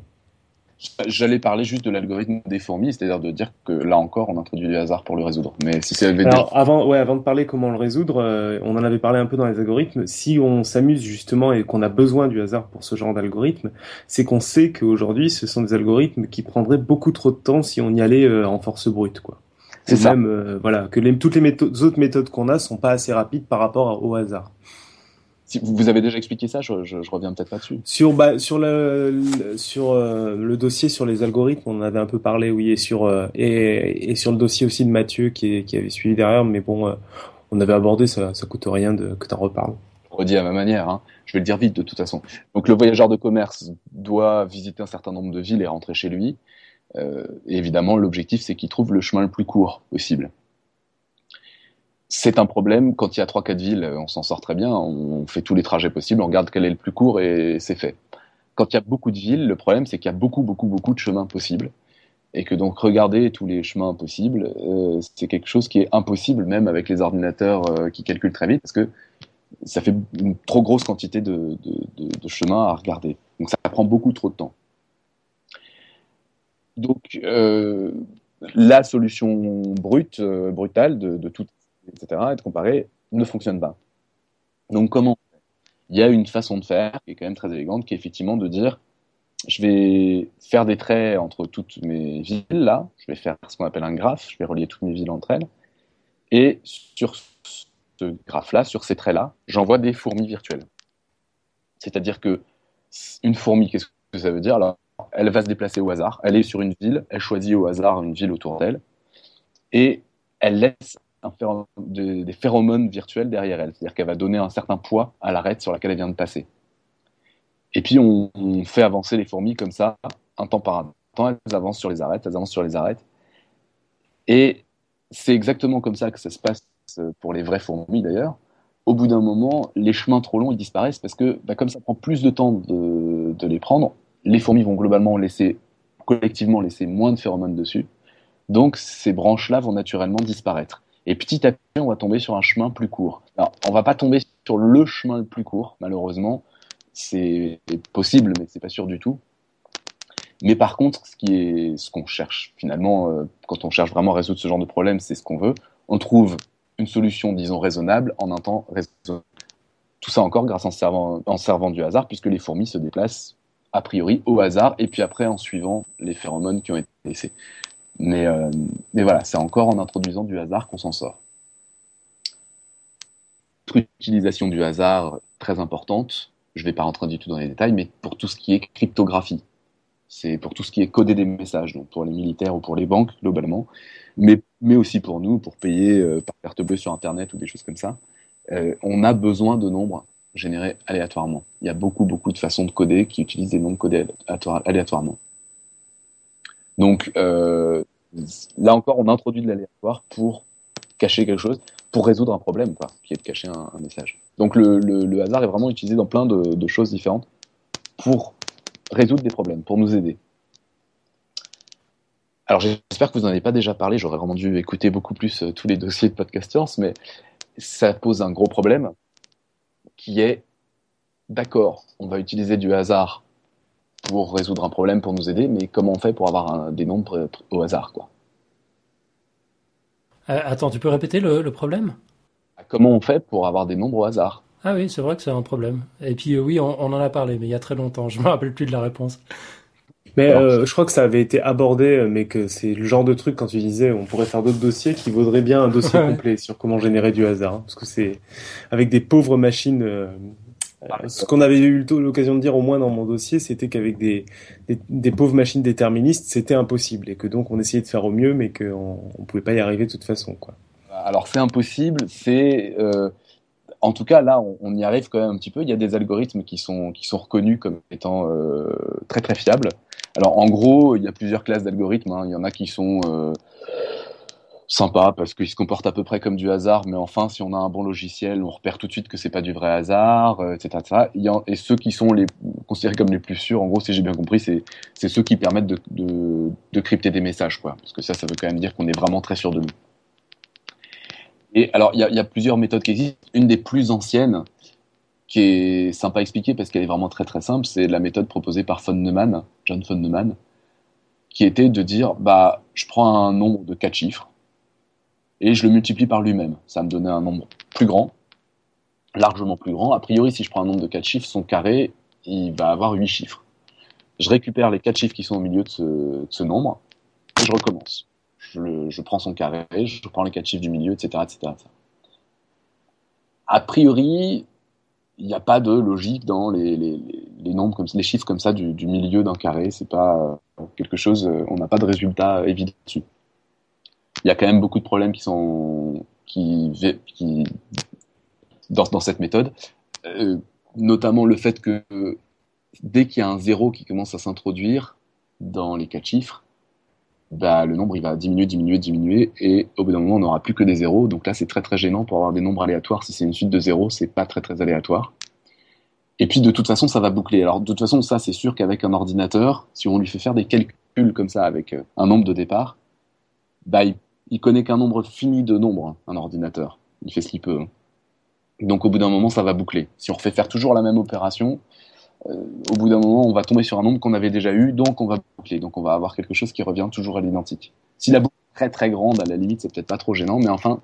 J'allais parler juste de l'algorithme des fourmis, c'est-à-dire de dire que là encore, on introduit du hasard pour le résoudre. Mais si c'est avant, ouais, avant de parler comment le résoudre, euh, on en avait parlé un peu dans les algorithmes. Si on s'amuse justement et qu'on a besoin du hasard pour ce genre d'algorithme, c'est qu'on sait qu'aujourd'hui, ce sont des algorithmes qui prendraient beaucoup trop de temps si on y allait euh, en force brute, quoi. C'est ça. Même, voilà, que les, toutes les méthodes, autres méthodes qu'on a sont pas assez rapides par rapport au hasard. Si vous avez déjà expliqué ça, je, reviens peut-être là-dessus. Sur bah, sur le, sur euh, le dossier sur les algorithmes, on en avait un peu parlé, oui, et sur euh, et, et, sur le dossier aussi de Mathieu qui, qui avait suivi derrière, mais bon, euh, on avait abordé, ça ça coûte rien de que tu en reparles. Redis à ma manière, hein. je vais le dire vite de toute façon. Donc le voyageur de commerce doit visiter un certain nombre de villes et rentrer chez lui. et évidemment, l'objectif c'est qu'il trouve le chemin le plus court possible c'est un problème. Quand il y a trois quatre villes, on s'en sort très bien. On fait tous les trajets possibles, on regarde quel est le plus court et c'est fait. Quand il y a beaucoup de villes, le problème c'est qu'il y a beaucoup beaucoup beaucoup de chemins possibles et que donc regarder tous les chemins possibles, euh, c'est quelque chose qui est impossible même avec les ordinateurs euh, qui calculent très vite parce que ça fait une trop grosse quantité de, chemins à regarder. Donc ça prend beaucoup trop de temps. Donc euh, la solution brute, brutale de, de tout etc., être comparé, ne fonctionne pas. Donc comment Il y a une façon de faire qui est quand même très élégante, qui est effectivement de dire, je vais faire des traits entre toutes mes villes là, je vais faire ce qu'on appelle un graphe, je vais relier toutes mes villes entre elles, et sur ce graphe-là, sur ces traits-là, j'envoie des fourmis virtuelles. C'est-à-dire que une fourmi, qu'est-ce que ça veut dire? Alors, elle va se déplacer au hasard. Elle est sur une ville, elle choisit au hasard une ville autour d'elle, et elle laisse des phéromones virtuels derrière elle. C'est-à-dire qu'elle va donner un certain poids à l'arête sur laquelle elle vient de passer. Et puis on, fait avancer les fourmis comme ça, un temps par un temps. Elles avancent sur les arêtes, elles avancent sur les arêtes. Et c'est exactement comme ça que ça se passe pour les vraies fourmis d'ailleurs. Au bout d'un moment, les chemins trop longs ils disparaissent parce que bah, comme ça prend plus de temps de, de les prendre, les fourmis vont globalement laisser collectivement laisser moins de phéromones dessus. Donc ces branches-là vont naturellement disparaître. Et petit à petit, on va tomber sur un chemin plus court. Alors, on va pas tomber sur le chemin le plus court, malheureusement. C'est possible, mais c'est pas sûr du tout. Mais par contre, ce qui est, ce qu'on cherche finalement, euh, quand on cherche vraiment à résoudre ce genre de problème, c'est ce qu'on veut. On trouve une solution, disons, raisonnable en un temps raisonnable. Tout ça encore grâce en servant, en servant du hasard, puisque les fourmis se déplacent a priori au hasard, et puis après en suivant les phéromones qui ont été laissés. Mais, euh, mais voilà, c'est encore en introduisant du hasard qu'on s'en sort. Utilisation du hasard très importante. Je ne vais pas rentrer du tout dans les détails, mais pour tout ce qui est cryptographie, c'est pour tout ce qui est coder des messages, donc pour les militaires ou pour les banques globalement, mais, mais aussi pour nous, pour payer euh, par carte bleue sur Internet ou des choses comme ça. Euh, on a besoin de nombres générés aléatoirement. Il y a beaucoup, beaucoup de façons de coder qui utilisent des nombres codés aléatoirement. Donc euh, là encore, on introduit de l'aléatoire pour cacher quelque chose, pour résoudre un problème, quoi, qui est de cacher un, message. Donc le, le, hasard est vraiment utilisé dans plein de, de, choses différentes pour résoudre des problèmes, pour nous aider. Alors j'espère que vous n'en avez pas déjà parlé, j'aurais vraiment dû écouter beaucoup plus euh, tous les dossiers de Podcasters, mais ça pose un gros problème qui est, d'accord, on va utiliser du hasard pour résoudre un problème, pour nous aider, mais comment on fait pour avoir des nombres au hasard, quoi euh, Attends, tu peux répéter le, problème? Comment on fait pour avoir des nombres au hasard? Ah oui, c'est vrai que c'est un problème. Et puis euh, oui, on, en a parlé, mais il y a très longtemps. Je me rappelle plus de la réponse. Mais euh, je crois que ça avait été abordé, mais que c'est le genre de truc quand tu disais on pourrait faire d'autres dossiers qui vaudraient bien un dossier complet sur comment générer du hasard, hein, parce que c'est avec des pauvres machines. Euh, ce qu'on avait eu l'occasion de dire au moins dans mon dossier, c'était qu'avec des, des, des, pauvres machines déterministes, c'était impossible et que donc on essayait de faire au mieux, mais qu'on on pouvait pas y arriver de toute façon, quoi. Alors c'est impossible, c'est euh, en tout cas, là, on, y arrive quand même un petit peu. Il y a des algorithmes qui sont, qui sont reconnus comme étant euh, très très fiables. Alors, en gros, il y a plusieurs classes d'algorithmes. Hein. Il y en a qui sont euh, sympas parce qu'ils se comportent à peu près comme du hasard, mais enfin, si on a un bon logiciel, on repère tout de suite que c'est pas du vrai hasard, euh, etc. et ceux qui sont les considérés comme les plus sûrs, en gros, si j'ai bien compris, c'est ceux qui permettent de, crypter des messages, quoi. Parce que ça, ça veut quand même dire qu'on est vraiment très sûr de nous. Et alors, il y a, plusieurs méthodes qui existent. Une des plus anciennes, qui est sympa à expliquer parce qu'elle est vraiment très très simple, c'est la méthode proposée par von Neumann, John von Neumann, qui était de dire, bah, je prends un nombre de quatre chiffres et je le multiplie par lui-même. Ça me donnait un nombre plus grand, largement plus grand. A priori, si je prends un nombre de quatre chiffres, son carré, il va avoir huit chiffres. Je récupère les quatre chiffres qui sont au milieu de ce, nombre et je recommence je, prends son carré, je prends les quatre chiffres du milieu, etc. etc. A priori, il n'y a pas de logique dans les, nombres comme les chiffres comme ça du, milieu d'un carré. C'est pas euh, quelque chose. Euh, on n'a pas de résultat évident dessus. Il y a quand même beaucoup de problèmes qui sont qui, qui dans, cette méthode, euh, notamment le fait que dès qu'il y a un zéro qui commence à s'introduire dans les quatre chiffres, bah, le nombre il va diminuer, diminuer, diminuer, et au bout d'un moment on n'aura plus que des zéros. Donc là c'est très très gênant pour avoir des nombres aléatoires. Si c'est une suite de zéros, c'est pas très très aléatoire. Et puis de toute façon ça va boucler. Alors de toute façon ça c'est sûr qu'avec un ordinateur, si on lui fait faire des calculs comme ça avec euh, un nombre de départ, bah il, connaît qu'un nombre fini de nombres, hein, un ordinateur. Il fait ce qu'il peut. Hein. Donc au bout d'un moment ça va boucler. Si on refait faire toujours la même opération, euh, au bout d'un moment, on va tomber sur un nombre qu'on avait déjà eu, donc on va boucler. Donc on va avoir quelque chose qui revient toujours à l'identique. Si la boucle est très très grande, à la limite, c'est peut-être pas trop gênant, mais enfin,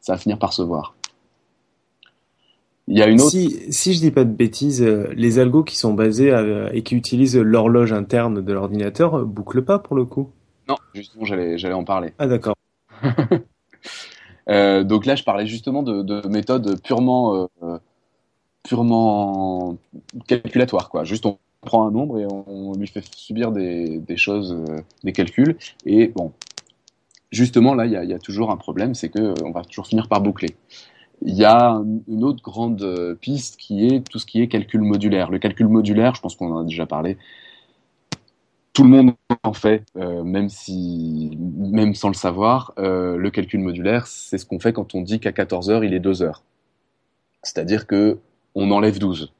ça va finir par se voir. Il y a une autre. Si, si je dis pas de bêtises, euh, les algos qui sont basés et qui utilisent l'horloge interne de l'ordinateur euh, bouclent pas pour le coup? Non, justement, j'allais, j'allais en parler. Ah d'accord. donc là, je parlais justement de, de méthodes purement purement calculatoire, quoi. Juste on prend un nombre et on lui fait subir des, des choses, euh, des calculs. Et bon, justement là, il y a, y a, toujours un problème, c'est que euh, va toujours finir par boucler. Il y a une autre grande euh, piste qui est tout ce qui est calcul modulaire. Le calcul modulaire, je pense qu'on en a déjà parlé. Tout le monde en fait, euh, même sans le savoir. Euh, le calcul modulaire, c'est ce qu'on fait quand on dit qu'à 14 heures, il est 2 heures. C'est-à-dire que on enlève 12.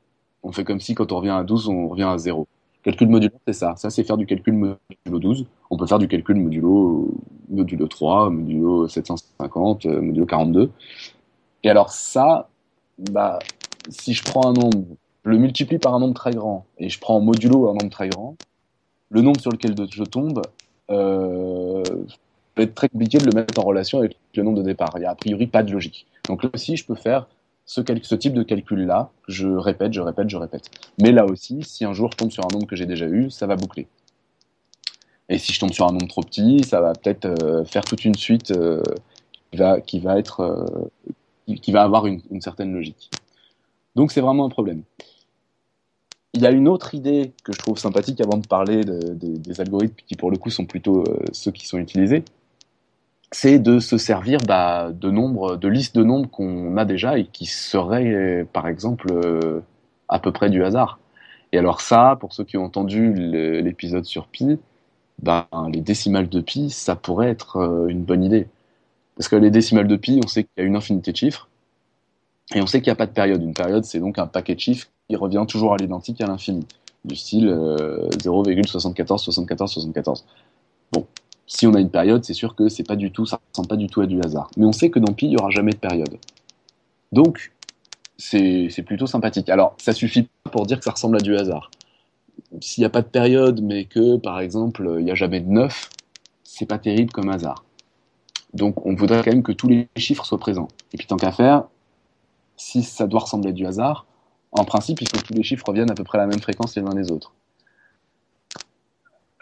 On fait comme si quand on revient à 12, on revient à 0. Calcul modulo, c'est ça. Ça, c'est faire du calcul modulo 12. On peut faire du calcul modulo, modulo 3, modulo 750, euh, modulo 42. Et alors ça, bah, si je prends un nombre, je le multiplie par un nombre très grand, et je prends modulo un nombre très grand, le nombre sur lequel je tombe, euh, peut être très compliqué de le mettre en relation avec le nombre de départ. Il n'y a a priori pas de logique. Donc là aussi, je peux faire ce, type de calcul-là, je répète, je répète, je répète. Mais là aussi, si un jour je tombe sur un nombre que j'ai déjà eu, ça va boucler. Et si je tombe sur un nombre trop petit, ça va peut-être euh, faire toute une suite euh, qui, va, être, euh, qui va avoir une, certaine logique. Donc c'est vraiment un problème. Il y a une autre idée que je trouve sympathique avant de parler de, de, des algorithmes qui pour le coup sont plutôt ceux qui sont utilisés c'est de se servir bah, de nombres, de listes de nombres qu'on a déjà et qui seraient, par exemple, euh, à peu près du hasard. Et alors ça, pour ceux qui ont entendu l'épisode sur pi, bah, les décimales de pi, ça pourrait être euh, une bonne idée. Parce que les décimales de pi, on sait qu'il y a une infinité de chiffres, et on sait qu'il n'y a pas de période. Une période, c'est donc un paquet de chiffres qui revient toujours à l'identique à l'infini, du style euh, 0,74, 74, 74. Bon, si on a une période, c'est sûr que c'est pas du tout, ça ressemble pas du tout à du hasard. Mais on sait que dans Pi, il y aura jamais de période. Donc, c'est plutôt sympathique. Alors, ça suffit pas pour dire que ça ressemble à du hasard. S'il n'y a pas de période, mais que, par exemple, il n'y a jamais de 9, c'est pas terrible comme hasard. Donc, on voudrait quand même que tous les chiffres soient présents. Et puis, tant qu'à faire, si ça doit ressembler à du hasard, en principe, il faut que tous les chiffres reviennent à peu près à la même fréquence les uns les autres.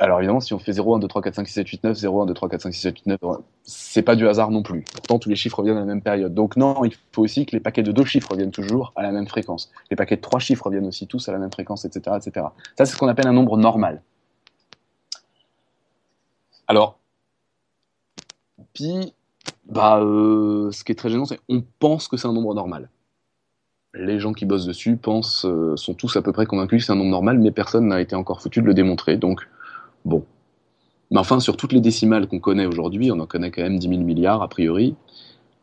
Alors évidemment, si on fait 0, 1, 2, 3, 4, 5, 6, 7, 8, 9, 0, 1, 2, 3, 4, 5, 6, 7, 8, 9, c'est pas du hasard non plus. Pourtant, tous les chiffres reviennent à la même période. Donc non, il faut aussi que les paquets de deux chiffres reviennent toujours à la même fréquence. Les paquets de trois chiffres reviennent aussi tous à la même fréquence, etc. etc. Ça, c'est ce qu'on appelle un nombre normal. Alors, pi, bah, euh, ce qui est très gênant, c'est on pense que c'est un nombre normal. Les gens qui bossent dessus pensent, euh, sont tous à peu près convaincus que c'est un nombre normal, mais personne n'a été encore foutu de le démontrer. Donc, Bon. Mais enfin, sur toutes les décimales qu'on connaît aujourd'hui, on en connaît quand même 10 000 milliards a priori,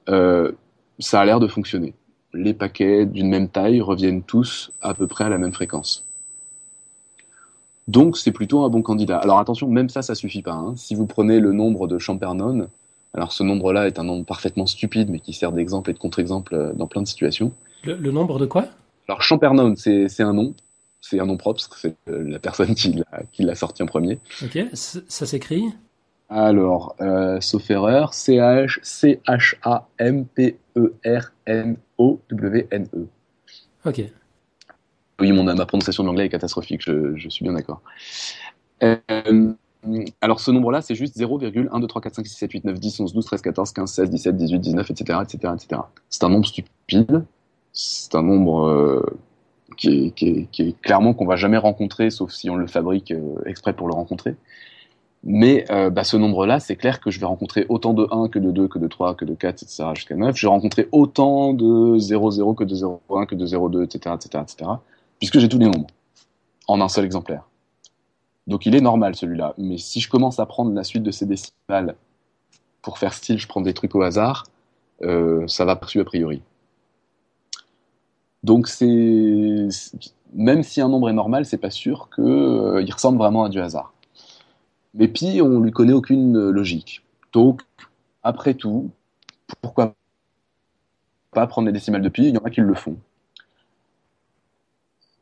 euh, ça a l'air de fonctionner. Les paquets d'une même taille reviennent tous à peu près à la même fréquence. Donc c'est plutôt un bon candidat. Alors attention, même ça, ça suffit pas. Hein. Si vous prenez le nombre de Champernon, alors ce nombre-là est un nombre parfaitement stupide, mais qui sert d'exemple et de contre-exemple euh, dans plein de situations. Le, nombre de quoi? Alors Champernon, c'est un nom c'est un nom propre, c'est la personne qui l'a sorti en premier. Ok, ça s'écrit? Alors, euh, sauf erreur, C-H-C-H-A-M-P-E-R-N-O-W-N-E. Ok. Oui, mon, ma prononciation de l'anglais est catastrophique, je, suis bien d'accord. Euh, alors, ce nombre-là, c'est juste 0,1, 2, 3, 4, 5, 6, 7, 8, 9, 10, 11, 12, 13, 14, 15, 16, 17, 18, 19, etc., etc., etc. C'est un nombre stupide. C'est un nombre euh, qui est, clairement qu'on va jamais rencontrer, sauf si on le fabrique euh, exprès pour le rencontrer. Mais euh, bah, ce nombre-là, c'est clair que je vais rencontrer autant de 1 que de 2, que de 3, que de 4, etc. jusqu'à 9. Je vais rencontrer autant de 0, 0 que de 0, 1, que de 0, 2, etc., etc., etc. Puisque j'ai tous les nombres en un seul exemplaire. Donc il est normal celui-là. Mais si je commence à prendre la suite de ces décimales pour faire style, je prends des trucs au hasard, ça va perçu a priori. Donc c'est même si un nombre est normal, c'est pas sûr qu'il euh, ressemble vraiment à du hasard. Mais pi, on lui connaît aucune logique. Donc après tout, pourquoi pas prendre les décimales de pi? Il y en a qui le font.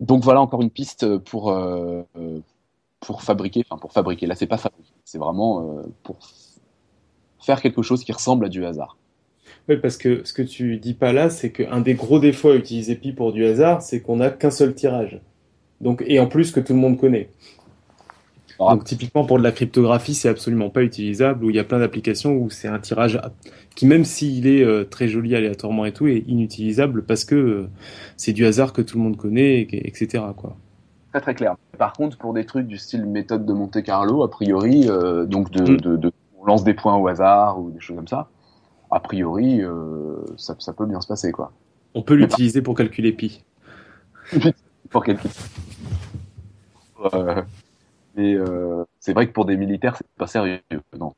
Donc voilà encore une piste pour euh, pour fabriquer, enfin pour fabriquer. Là, c'est pas fabriquer, c'est vraiment euh, pour faire quelque chose qui ressemble à du hasard. Oui, parce que ce que tu dis pas là, c'est qu'un des gros défauts à utiliser Pi pour du hasard, c'est qu'on n'a qu'un seul tirage. Donc, et en plus que tout le monde connaît. Donc typiquement pour de la cryptographie, c'est absolument pas utilisable, où il y a plein d'applications où c'est un tirage qui, même s'il est euh, très joli aléatoirement et tout, est inutilisable parce que euh, c'est du hasard que tout le monde connaît, etc. Quoi. Très très clair. Par contre, pour des trucs du style méthode de Monte Carlo, a priori, euh, donc de, mm. de, de, on lance des points au hasard ou des choses comme ça, a priori, euh, ça, peut bien se passer, quoi. On peut l'utiliser pour calculer pi. pour calculer. mais euh, c'est vrai que pour des militaires, c'est pas sérieux. Non,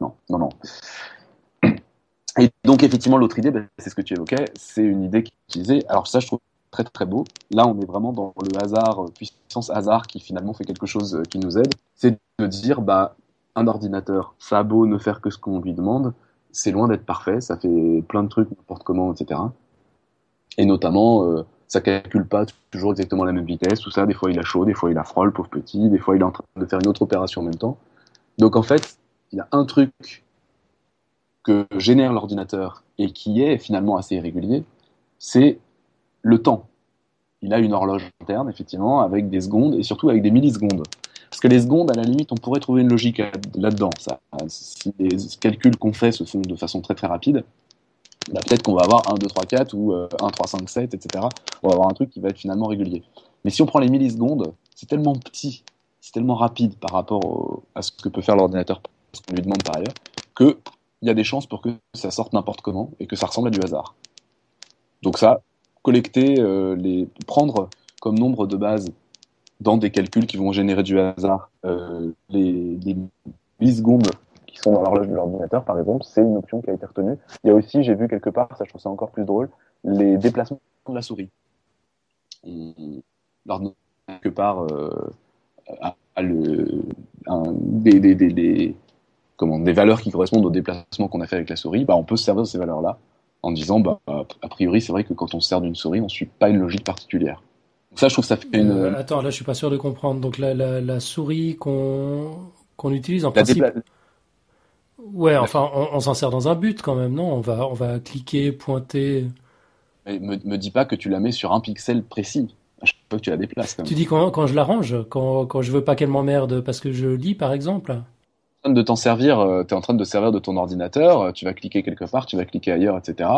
non, non, non. Et donc effectivement, l'autre idée, ben, c'est ce que tu évoquais, c'est une idée qui est utilisée. Alors ça, je trouve très très beau. Là, on est vraiment dans le hasard, puissance hasard, qui finalement fait quelque chose qui nous aide. C'est de dire, bah, un ordinateur, ça a beau ne faire que ce qu'on lui demande, c'est loin d'être parfait, ça fait plein de trucs n'importe comment, etc. Et notamment, euh, ça calcule pas toujours exactement la même vitesse, tout ça. Des fois, il a chaud, des fois, il a froid, le pauvre petit. Des fois, il est en train de faire une autre opération en même temps. Donc, en fait, il y a un truc que génère l'ordinateur et qui est finalement assez irrégulier, c'est le temps. Il a une horloge interne, effectivement, avec des secondes et surtout avec des millisecondes. Parce que les secondes, à la limite, on pourrait trouver une logique là-dedans. Si les calculs qu'on fait se font de façon très très rapide, bah, peut-être qu'on va avoir 1, 2, 3, 4 ou 1, 3, 5, 7, etc. On va avoir un truc qui va être finalement régulier. Mais si on prend les millisecondes, c'est tellement petit, c'est tellement rapide par rapport à ce que peut faire l'ordinateur, ce qu'on lui demande par ailleurs, qu'il y a des chances pour que ça sorte n'importe comment et que ça ressemble à du hasard. Donc ça, collecter, euh, les, prendre comme nombre de bases dans des calculs qui vont générer du hasard. Euh, les, les millisecondes qui sont dans l'horloge de l'ordinateur, par exemple, c'est une option qui a été retenue. Il y a aussi, j'ai vu quelque part, ça je trouve ça encore plus drôle, les déplacements de la souris. Quelque part, euh, des, comment, des valeurs qui correspondent au déplacement qu'on a fait avec la souris, bah, on peut se servir de ces valeurs-là en disant, bah, a priori, c'est vrai que quand on se sert d'une souris, on ne suit pas une logique particulière. Ça, je trouve ça fait une. Euh, attends, là, je suis pas sûr de comprendre. Donc, la, la, la souris qu'on qu'on utilise en principe. Ouais, enfin, on, s'en sert dans un but quand même, non? On va on va cliquer, pointer. Mais me, me dis pas que tu la mets sur un pixel précis. à chaque fois que tu la déplaces. Tu dis quand, quand je l'arrange, quand, quand je veux pas qu'elle m'emmerde parce que je lis, par exemple? De t'en servir, euh, tu es en train de te servir de ton ordinateur, euh, tu vas cliquer quelque part, tu vas cliquer ailleurs, etc.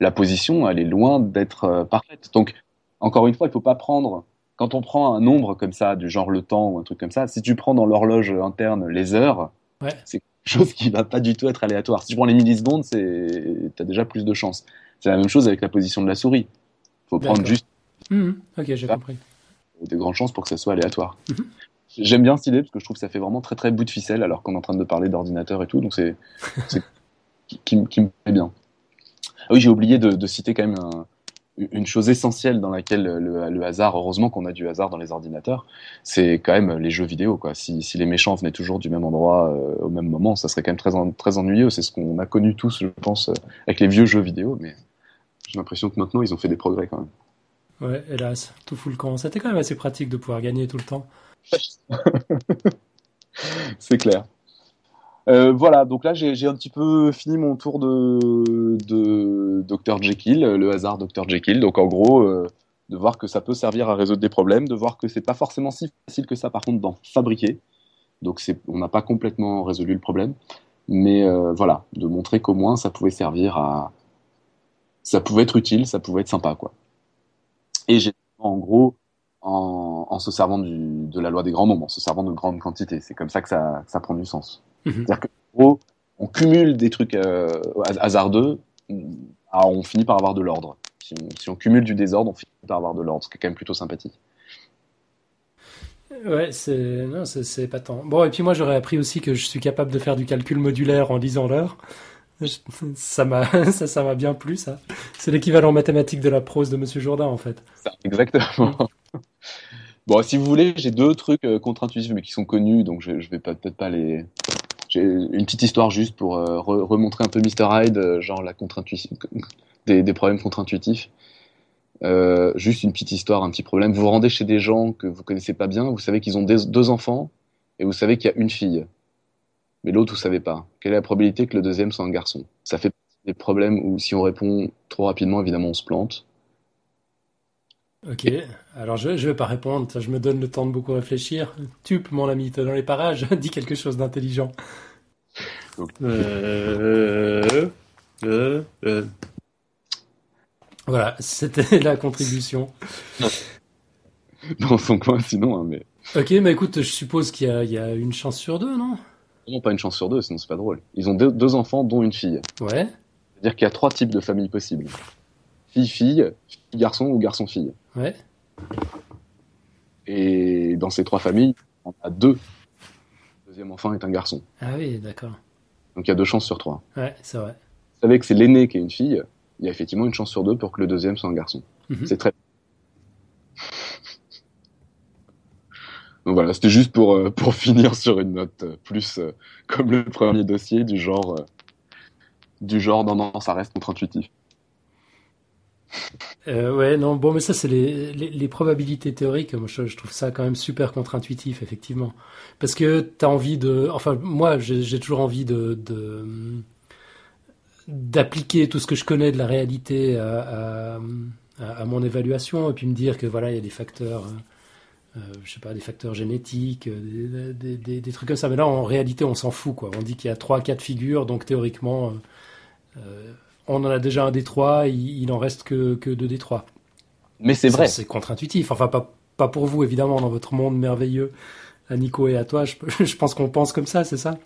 La position, elle est loin d'être euh, parfaite. Donc, encore une fois, il faut pas prendre, quand on prend un nombre comme ça, du genre le temps ou un truc comme ça, si tu prends dans l'horloge interne les heures, Ouais. c'est quelque chose qui va pas du tout être aléatoire. Si tu prends les millisecondes, c'est, t'as déjà plus de chance. C'est la même chose avec la position de la souris. faut prendre juste Mhm. Ok, j'ai compris. de grandes chances pour que ça soit aléatoire. Mhm. J'aime bien cette idée parce que je trouve que ça fait vraiment très très bout de ficelle alors qu'on est en train de parler d'ordinateur et tout, donc c'est qui me plaît bien. Ah oui, j'ai oublié de, de citer quand même un- une chose essentielle dans laquelle le, le hasard, heureusement qu'on a du hasard dans les ordinateurs, c'est quand même les jeux vidéo. Quoi. Si, si les méchants venaient toujours du même endroit euh, au même moment, ça serait quand même très, en- très ennuyeux. C'est ce qu'on a connu tous, je pense, euh, avec les vieux jeux vidéo, mais j'ai l'impression que maintenant ils ont fait des progrès quand même. Ouais, hélas, tout fout le camp. C'était quand même assez pratique de pouvoir gagner tout le temps. C'est clair. Euh, voilà, donc là j'ai un petit peu fini mon tour de, Dr Jekyll, le hasard Dr Jekyll. Donc en gros, euh, de voir que ça peut servir à résoudre des problèmes, de voir que c'est pas forcément si facile que ça par contre d'en fabriquer. Donc on n'a pas complètement résolu le problème, mais euh, voilà, de montrer qu'au moins ça pouvait servir à, ça pouvait être utile, ça pouvait être sympa quoi. Et j'ai en gros en, se servant de la loi des grands nombres, en se servant de grandes quantités. C'est comme ça que ça, ça prend du sens. Mhm. C'est-à-dire qu'en gros, on cumule des trucs euh, hasardeux, on, ah, on finit par avoir de l'ordre. Si on, si on cumule du désordre, on finit par avoir de l'ordre, ce qui est quand même plutôt sympathique. Ouais, c'est non, c'est c'est épatant. Bon, et puis moi j'aurais appris aussi que je suis capable de faire du calcul modulaire en lisant l'heure. Je- Ça m'a ça ça m'a bien plu ça. C'est l'équivalent mathématique de la prose de Monsieur Jourdain en fait. Ça, exactement. bon, si vous voulez, j'ai deux trucs euh, contre-intuitifs, mais qui sont connus, donc je, je vais pas- peut-être pas les. Une petite histoire juste pour euh, re- remontrer un peu Mr. Hyde, euh, genre la contre-intuition, des, des problèmes contre-intuitifs. Euh, juste une petite histoire, un petit problème. Vous vous rendez chez des gens que vous connaissez pas bien, vous savez qu'ils ont deux enfants, et vous savez qu'il y a une fille. Mais l'autre, vous savez pas. Quelle est la probabilité que le deuxième soit un garçon? Ça fait des problèmes où si on répond trop rapidement, évidemment, on se plante. Ok, alors je, je vais pas répondre, je me donne le temps de beaucoup réfléchir. Tup, mon ami, t'es dans les parages, dis quelque chose d'intelligent. Euh, euh, euh. Voilà, c'était la contribution. dans son coin sinon, hein, mais Ok, mais écoute, je suppose qu'il y a, il y a une chance sur deux, non? Vraiment pas une chance sur deux, sinon c'est pas drôle. Ils ont deux, deux enfants, dont une fille. Ouais. C'est-à-dire qu'il y a trois types de familles possibles. Fille-fille, fille-garçon ou garçon-fille. Ouais. Et dans ces trois familles, on a deux. Le deuxième enfant est un garçon. Ah oui, d'accord. Donc il y a deux chances sur trois. Ouais, c'est vrai. Vous savez que c'est l'aîné qui est une fille, il y a effectivement une chance sur deux pour que le deuxième soit un garçon. Mhm. C'est très... Donc voilà, c'était juste pour, euh, pour finir sur une note euh, plus euh, comme le premier dossier, du genre, du genre non, non, ça reste contre-intuitif. Euh, ouais, non, bon, mais ça, c'est les, probabilités théoriques. Moi, je, trouve ça quand même super contre-intuitif, effectivement. Parce que t'as envie de. Enfin, moi, j'ai toujours envie de. d'appliquer tout ce que je connais de la réalité à, à, mon évaluation et puis me dire que voilà il y a des facteurs euh, euh, je sais pas des facteurs génétiques euh, des, trucs comme ça mais là en réalité on s'en fout quoi on dit qu'il y a trois quatre figures donc théoriquement on en a déjà un des trois il, il en reste que, que deux des trois Mais c'est vrai. c'est contre-intuitif. Enfin, pas, pas pour vous, évidemment, dans votre monde merveilleux, à Nico et à toi. Je, je pense qu'on pense comme ça, c'est ça?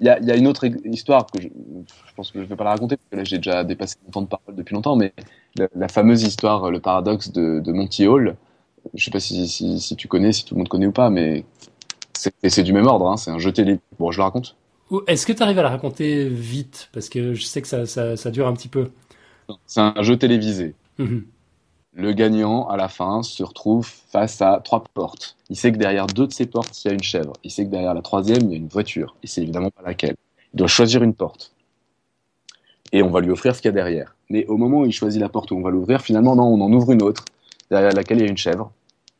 Il y a, il y a une autre histoire que je, je pense que je vais pas la raconter parce que là j'ai déjà dépassé mon temps de parole depuis longtemps, mais la, la fameuse histoire, le paradoxe de, de Monty Hall. Je sais pas si, si, si tu connais, si tout le monde connaît ou pas, mais c'est du même ordre. Hein, c'est un jeu télé. Bon, je le raconte. Est-ce que tu arrives à la raconter vite? Parce que je sais que ça, ça, ça dure un petit peu. C'est un jeu télévisé. Mhm. Le gagnant, à la fin, se retrouve face à trois portes. Il sait que derrière deux de ces portes, il y a une chèvre. Il sait que derrière la troisième, il y a une voiture. Il sait évidemment pas laquelle. Il doit choisir une porte. Et on va lui offrir ce qu'il y a derrière. Mais au moment où il choisit la porte où on va l'ouvrir, finalement, non, on en ouvre une autre, derrière laquelle il y a une chèvre.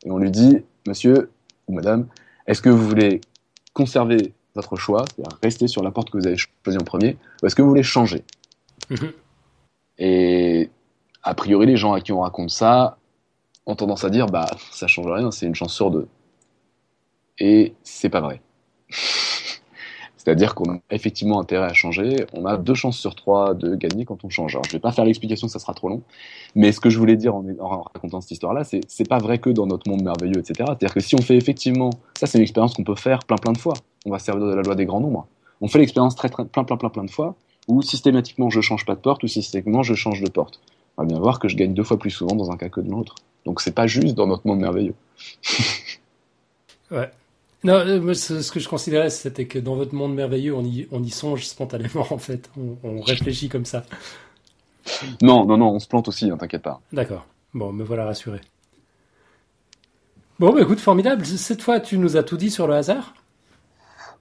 Et on lui dit, monsieur ou madame, est-ce que vous voulez conserver votre choix, c'est-à-dire rester sur la porte que vous avez choisie en premier, ou est-ce que vous voulez changer Mhm. et a priori, les gens à qui on raconte ça ont tendance à dire bah ça change rien, c'est une chance sur deux. Et c'est pas vrai. C'est-à-dire qu'on a effectivement intérêt à changer. On a deux chances sur trois de gagner quand on change. Alors, je vais pas faire l'explication, ça sera trop long. Mais ce que je voulais dire en, racontant cette histoire-là, c'est c'est pas vrai que dans notre monde merveilleux, etc. C'est-à-dire que si on fait effectivement, ça c'est une expérience qu'on peut faire plein plein de fois. On va servir de la loi des grands nombres. On fait l'expérience très, très plein plein plein plein de fois où systématiquement je change pas de porte ou systématiquement je change de porte. On va bien voir que je gagne deux fois plus souvent dans un cas que dans l'autre. Donc c'est pas juste dans notre monde merveilleux. ouais. Non, euh, ce que je considérais, c'était que dans votre monde merveilleux, on y, on y songe spontanément, en fait. On, réfléchit comme ça. Non, non, non, on se plante aussi, hein, t'inquiète pas. D'accord. Bon, me voilà rassuré. Bon, bah, écoute, formidable. Cette fois, tu nous as tout dit sur le hasard?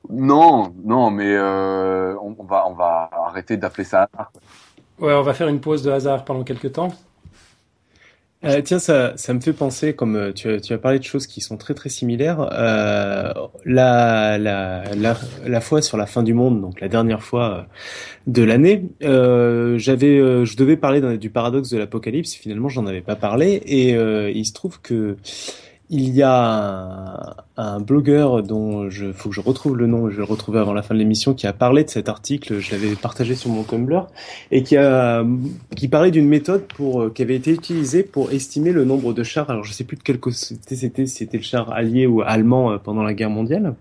Non, non, mais euh, on, va, on va arrêter d'appeler ça hasard. Ouais, on va faire une pause de hasard pendant quelques temps. Euh, tiens, ça, ça me fait penser, comme euh, tu, as, tu as parlé de choses qui sont très très similaires, euh, la, la, la, la, fois sur la fin du monde, donc la dernière fois euh, de l'année, euh, j'avais, je devais parler du paradoxe de l'apocalypse. Finalement, j'en avais pas parlé, et il se trouve que il y a un, blogueur dont je faut que je retrouve le nom, je le retrouver avant la fin de l'émission, qui a parlé de cet article, je l'avais partagé sur mon Tumblr, et qui a qui parlait d'une méthode pour euh, qui avait été utilisée pour estimer le nombre de chars. Alors je sais plus de quel côté c'était, c'était le char allié ou allemand euh, pendant la guerre mondiale.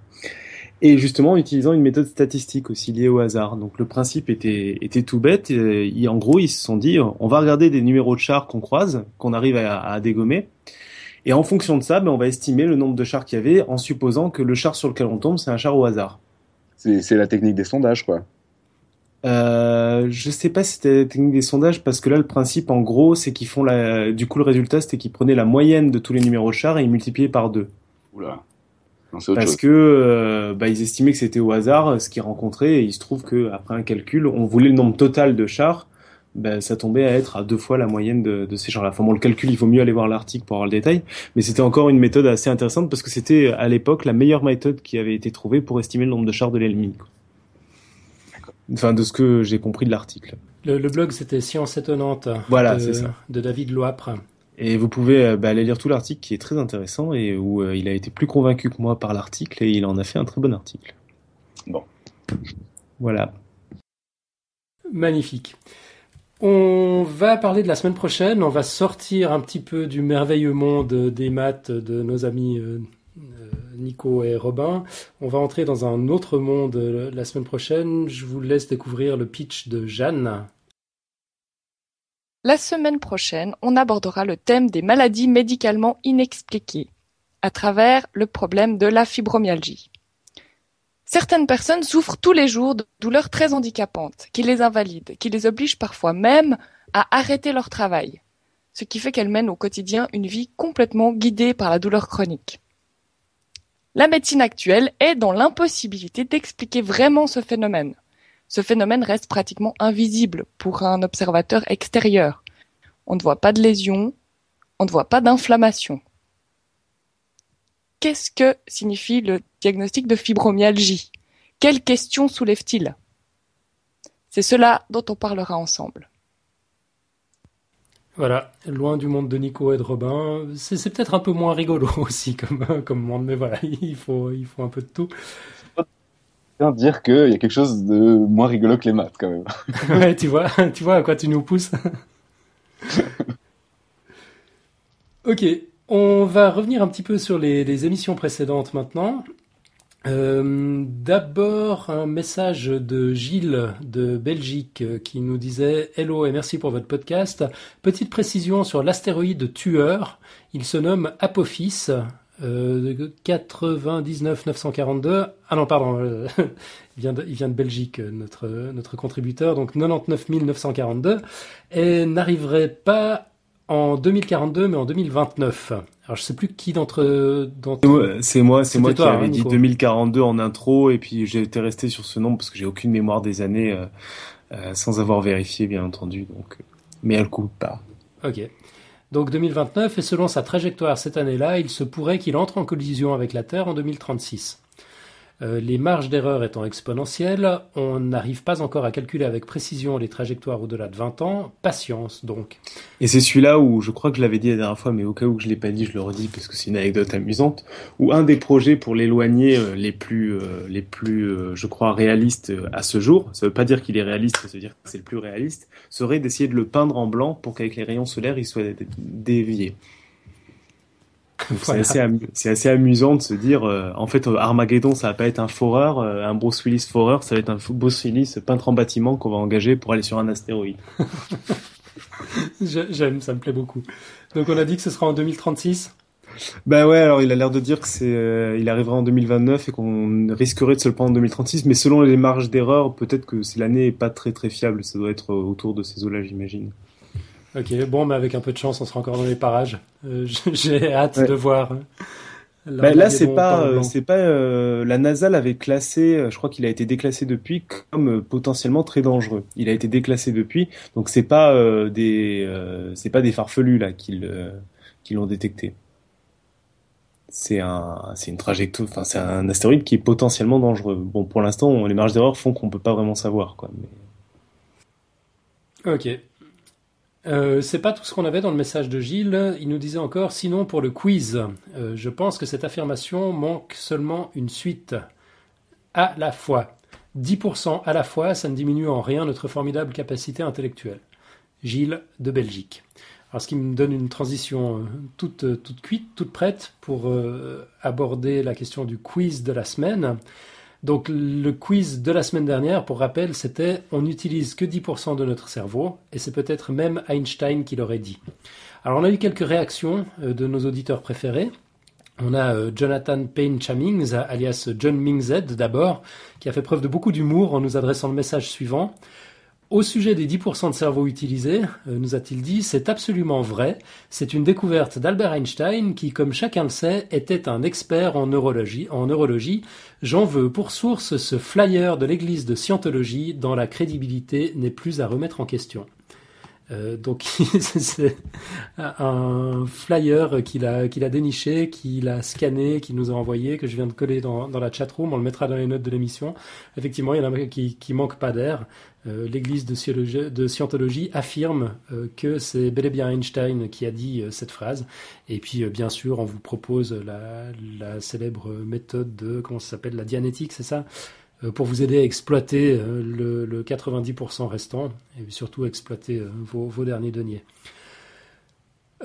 Et justement, utilisant une méthode statistique aussi liée au hasard. Donc le principe était, était tout bête. Et, en gros, ils se sont dit, on va regarder des numéros de chars qu'on croise, qu'on arrive à, à dégommer, et en fonction de ça, ben, on va estimer le nombre de chars qu'il y avait en supposant que le char sur lequel on tombe, c'est un char au hasard. C'est la technique des sondages, quoi. Euh, je sais pas si c'était la technique des sondages parce que là le principe en gros c'est qu'ils font la du coup le résultat c'était qu'ils prenaient la moyenne de tous les numéros de chars et ils multipliaient par deux. Oula. parce que euh, bah, ils estimaient que c'était au hasard ce qu'ils rencontraient et il se trouve que après un calcul on voulait le nombre total de chars ben, ça tombait à être à deux fois la moyenne de, de ces gens-là. Enfin bon, le calcul, il vaut mieux aller voir l'article pour avoir le détail, mais c'était encore une méthode assez intéressante parce que c'était à l'époque la meilleure méthode qui avait été trouvée pour estimer le nombre de chars de l'ennemi. Enfin, de ce que j'ai compris de l'article. Le, blog, c'était Science étonnante. Voilà, c'est ça. De David Loapre. Et vous pouvez euh, bah, aller lire tout l'article qui est très intéressant et où euh, il a été plus convaincu que moi par l'article et il en a fait un très bon article. Bon. Voilà. Magnifique. On va parler de la semaine prochaine. On va sortir un petit peu du merveilleux monde des maths de nos amis euh, euh, Nico et Robin. On va entrer dans un autre monde euh, la semaine prochaine. Je vous laisse découvrir le pitch de Jeanne. La semaine prochaine, on abordera le thème des maladies médicalement inexpliquées à travers le problème de la fibromyalgie. Certaines personnes souffrent tous les jours de douleurs très handicapantes, qui les invalident, qui les obligent parfois même à arrêter leur travail, ce qui fait qu'elles mènent au quotidien une vie complètement guidée par la douleur chronique. La médecine actuelle est dans l'impossibilité d'expliquer vraiment ce phénomène. Ce phénomène reste pratiquement invisible pour un observateur extérieur. On ne voit pas de lésions, on ne voit pas d'inflammation. Qu'est-ce que signifie le diagnostic de fibromyalgie Quelles questions soulève-t-il C'est cela dont on parlera ensemble. Voilà, loin du monde de Nico et de Robin, c'est peut-être un peu moins rigolo aussi comme, comme monde, mais voilà, il faut, il faut un peu de tout. Dire qu'il y a quelque chose de moins rigolo que les maths quand même. ouais, tu vois, tu vois à quoi tu nous pousses. ok, on va revenir un petit peu sur les, émissions précédentes maintenant. Euh, d'abord, un message de Gilles de Belgique euh, qui nous disait Hello et merci pour votre podcast. Petite précision sur l'astéroïde tueur. Il se nomme Apophis. Euh, 99 942. Ah non, pardon, euh, il, vient de, il vient de Belgique, notre, notre contributeur, donc 99 942, et n'arriverait pas en 2042, mais en 2029. Alors je sais plus qui d'entre c'est moi, c'est moi qui avais hein, dit 2042 en intro et puis j'ai été resté sur ce nombre parce que j'ai aucune mémoire des années euh, euh, sans avoir vérifié bien entendu donc euh, mais elle coupe pas. OK. Donc 2029 et selon sa trajectoire cette année-là, il se pourrait qu'il entre en collision avec la Terre en 2036. Euh, les marges d'erreur étant exponentielles, on n'arrive pas encore à calculer avec précision les trajectoires au-delà de 20 ans. Patience donc. Et c'est celui-là où je crois que je l'avais dit la dernière fois, mais au cas où je l'ai pas dit, je le redis parce que c'est une anecdote amusante. Où un des projets pour l'éloigner euh, les plus, euh, les plus, je crois, réalistes à ce jour, ça veut pas dire qu'il est réaliste, ça veut dire que c'est le plus réaliste, serait d'essayer de le peindre en blanc pour qu'avec les rayons solaires, il soit dévié. C'est assez, amusant de se dire, euh, en fait, Armageddon, ça va pas être un foreur, euh, un Bruce Willis foreur, ça va être un Bruce Willis peintre en bâtiment qu'on va engager pour aller sur un astéroïde. J'aime, ça me plaît beaucoup. Donc on a dit que ce sera en 2036 Ben ouais, alors il a l'air de dire que c'est, euh, il arrivera en 2029 et qu'on risquerait de se le prendre en 2036, mais selon les marges d'erreur, peut-être que si l'année est pas très très fiable, ça doit être autour de ces eaux-là, j'imagine. Ok, bon, mais avec un peu de chance, on sera encore dans les parages. Euh, j'ai hâte de voir. Hein. Bah, là, c'est pas, euh, c'est pas. Euh, la NASA l'avait classé. Je crois qu'il a été déclassé depuis comme potentiellement très dangereux. Il a été déclassé depuis, donc c'est pas des, c'est pas des farfelus là qui l'ont détecté. C'est un, c'est une trajectoire. Enfin, c'est un astéroïde qui est potentiellement dangereux. Bon, pour l'instant, les marges d'erreur font qu'on peut pas vraiment savoir, quoi. Ok. Euh, c'est pas tout ce qu'on avait dans le message de Gilles. Il nous disait encore, sinon pour le quiz, euh, je pense que cette affirmation manque seulement une suite. À la fois. 10% à la fois, ça ne diminue en rien notre formidable capacité intellectuelle. Gilles de Belgique. Alors, ce qui me donne une transition euh, toute, toute cuite, toute prête pour aborder la question du quiz de la semaine. Donc le quiz de la semaine dernière, pour rappel, c'était on n'utilise que 10% de notre cerveau, et c'est peut-être même Einstein qui l'aurait dit. Alors on a eu quelques réactions euh, de nos auditeurs préférés. On a euh, Jonathan Payne Chamings, alias John Mingzed d'abord, qui a fait preuve de beaucoup d'humour en nous adressant le message suivant. Au sujet des 10% de cerveau utilisés, euh, nous a-t-il dit, c'est absolument vrai. C'est une découverte d'Albert Einstein qui, comme chacun le sait, était un expert en neurologie. En neurologie, j'en veux pour source ce flyer de l'église de Scientologie dont la crédibilité n'est plus à remettre en question. Euh, donc c'est un flyer qu'il a, déniché, qu'il a scanné, qu'il nous a envoyé, que je viens de coller dans, dans la chatroom. On le mettra dans les notes de l'émission. Effectivement, il y en a qui manquent pas d'air. Euh, L'Église de, Scientologie affirme euh, que c'est bel et bien Einstein qui a dit euh, cette phrase. Et puis, bien sûr, on vous propose la, célèbre méthode de comment ça s'appelle la dianétique, c'est ça? Pour vous aider à exploiter le, 90% restant et surtout exploiter vos, derniers deniers.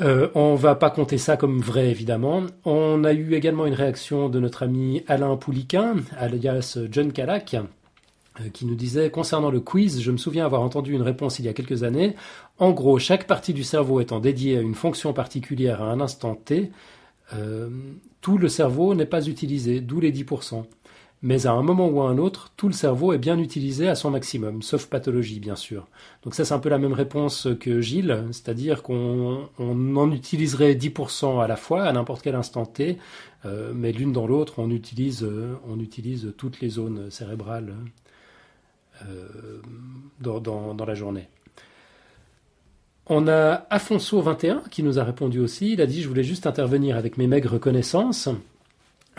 Euh, on va pas compter ça comme vrai, évidemment. On a eu également une réaction de notre ami Alain Pouliquin, alias John Calac, qui nous disait concernant le quiz, je me souviens avoir entendu une réponse il y a quelques années. En gros, chaque partie du cerveau étant dédiée à une fonction particulière à un instant T, tout le cerveau n'est pas utilisé, d'où les 10% mais à un moment ou à un autre, tout le cerveau est bien utilisé à son maximum, sauf pathologie bien sûr. Donc ça c'est un peu la même réponse que Gilles, c'est-à-dire qu'on en utiliserait 10% à la fois à n'importe quel instant T, euh, mais l'une dans l'autre on utilise, euh, on utilise toutes les zones cérébrales euh, dans, la journée. On a Afonso21 qui nous a répondu aussi, il a dit je voulais juste intervenir avec mes maigres connaissances.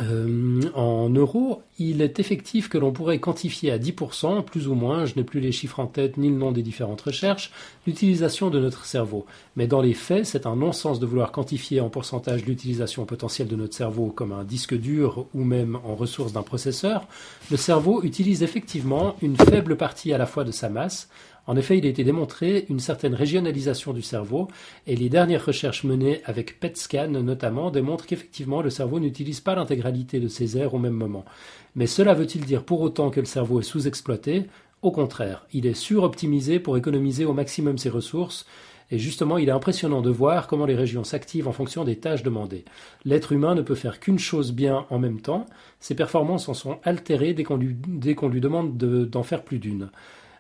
Euh, en euros, il est effectif que l'on pourrait quantifier à 10%, plus ou moins, je n'ai plus les chiffres en tête ni le nom des différentes recherches, l'utilisation de notre cerveau. Mais dans les faits, c'est un non-sens de vouloir quantifier en pourcentage l'utilisation potentielle de notre cerveau comme un disque dur ou même en ressources d'un processeur. Le cerveau utilise effectivement une faible partie à la fois de sa masse, en effet, il a été démontré une certaine régionalisation du cerveau, et les dernières recherches menées avec PET scan notamment démontrent qu'effectivement le cerveau n'utilise pas l'intégralité de ses aires au même moment. Mais cela veut-il dire pour autant que le cerveau est sous-exploité? Au contraire, il est suroptimisé pour économiser au maximum ses ressources, et justement, il est impressionnant de voir comment les régions s'activent en fonction des tâches demandées. L'être humain ne peut faire qu'une chose bien en même temps, ses performances en sont altérées dès qu'on lui, demande d'en faire plus d'une.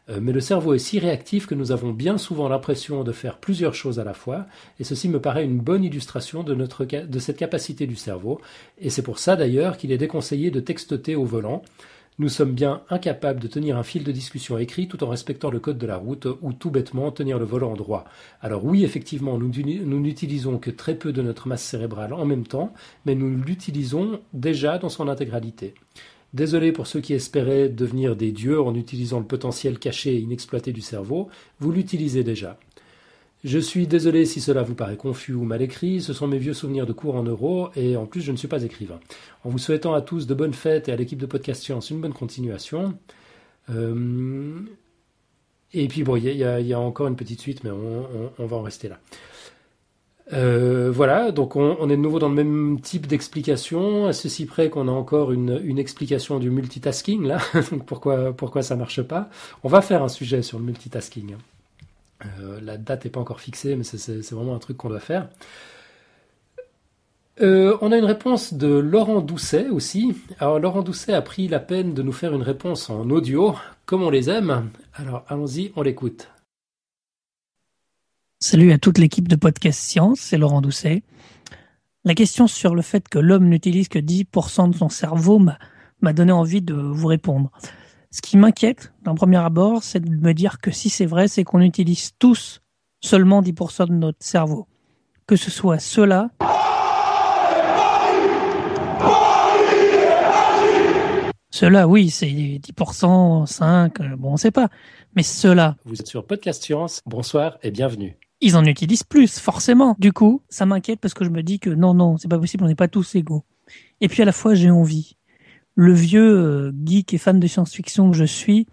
Euh, mais le cerveau est si réactif que nous avons bien souvent l'impression de faire plusieurs choses à la fois, et ceci me paraît une bonne illustration de, cette capacité du cerveau, et c'est pour ça d'ailleurs qu'il est déconseillé de textoter au volant. Nous sommes bien incapables de tenir un fil de discussion écrit tout en respectant le code de la route ou tout bêtement tenir le volant droit. Alors oui, effectivement, nous n'utilisons que très peu de notre masse cérébrale en même temps, mais nous l'utilisons déjà dans son intégralité. Désolé pour ceux qui espéraient devenir des dieux en utilisant le potentiel caché et inexploité du cerveau, vous l'utilisez déjà. Je suis désolé si cela vous paraît confus ou mal écrit, ce sont mes vieux souvenirs de cours en euros et en plus je ne suis pas écrivain. En vous souhaitant à tous de bonnes fêtes et à l'équipe de Podcast Science une bonne continuation. Euh, et puis bon, il y, a encore une petite suite, mais on va en rester là. Euh, voilà, donc on, est de nouveau dans le même type d'explication, à ceci près qu'on a encore une, une, explication du multitasking là, donc pourquoi pourquoi ça marche pas? On va faire un sujet sur le multitasking. Euh, la date n'est pas encore fixée, mais c'est vraiment un truc qu'on doit faire. Euh, on a une réponse de Laurent Doucet aussi. Alors Laurent Doucet a pris la peine de nous faire une réponse en audio, comme on les aime. Alors allons-y, on l'écoute. Salut à toute l'équipe de Podcast Science, c'est Laurent Doucet. La question sur le fait que l'homme n'utilise que 10% de son cerveau m'a donné envie de vous répondre. Ce qui m'inquiète d'un premier abord, c'est de me dire que si c'est vrai, c'est qu'on utilise tous seulement 10% de notre cerveau. Que ce soit ceux-là. Ceux-là, oui, c'est 10%, 5, bon, on sait pas. Mais ceux-là. Vous êtes sur Podcast Science. Bonsoir et bienvenue ils en utilisent plus, forcément. Du coup, ça m'inquiète parce que je me dis que non, non, c'est pas possible, on n'est pas tous égaux. Et puis à la fois, j'ai envie. Le vieux euh, geek et fan de science-fiction que je suis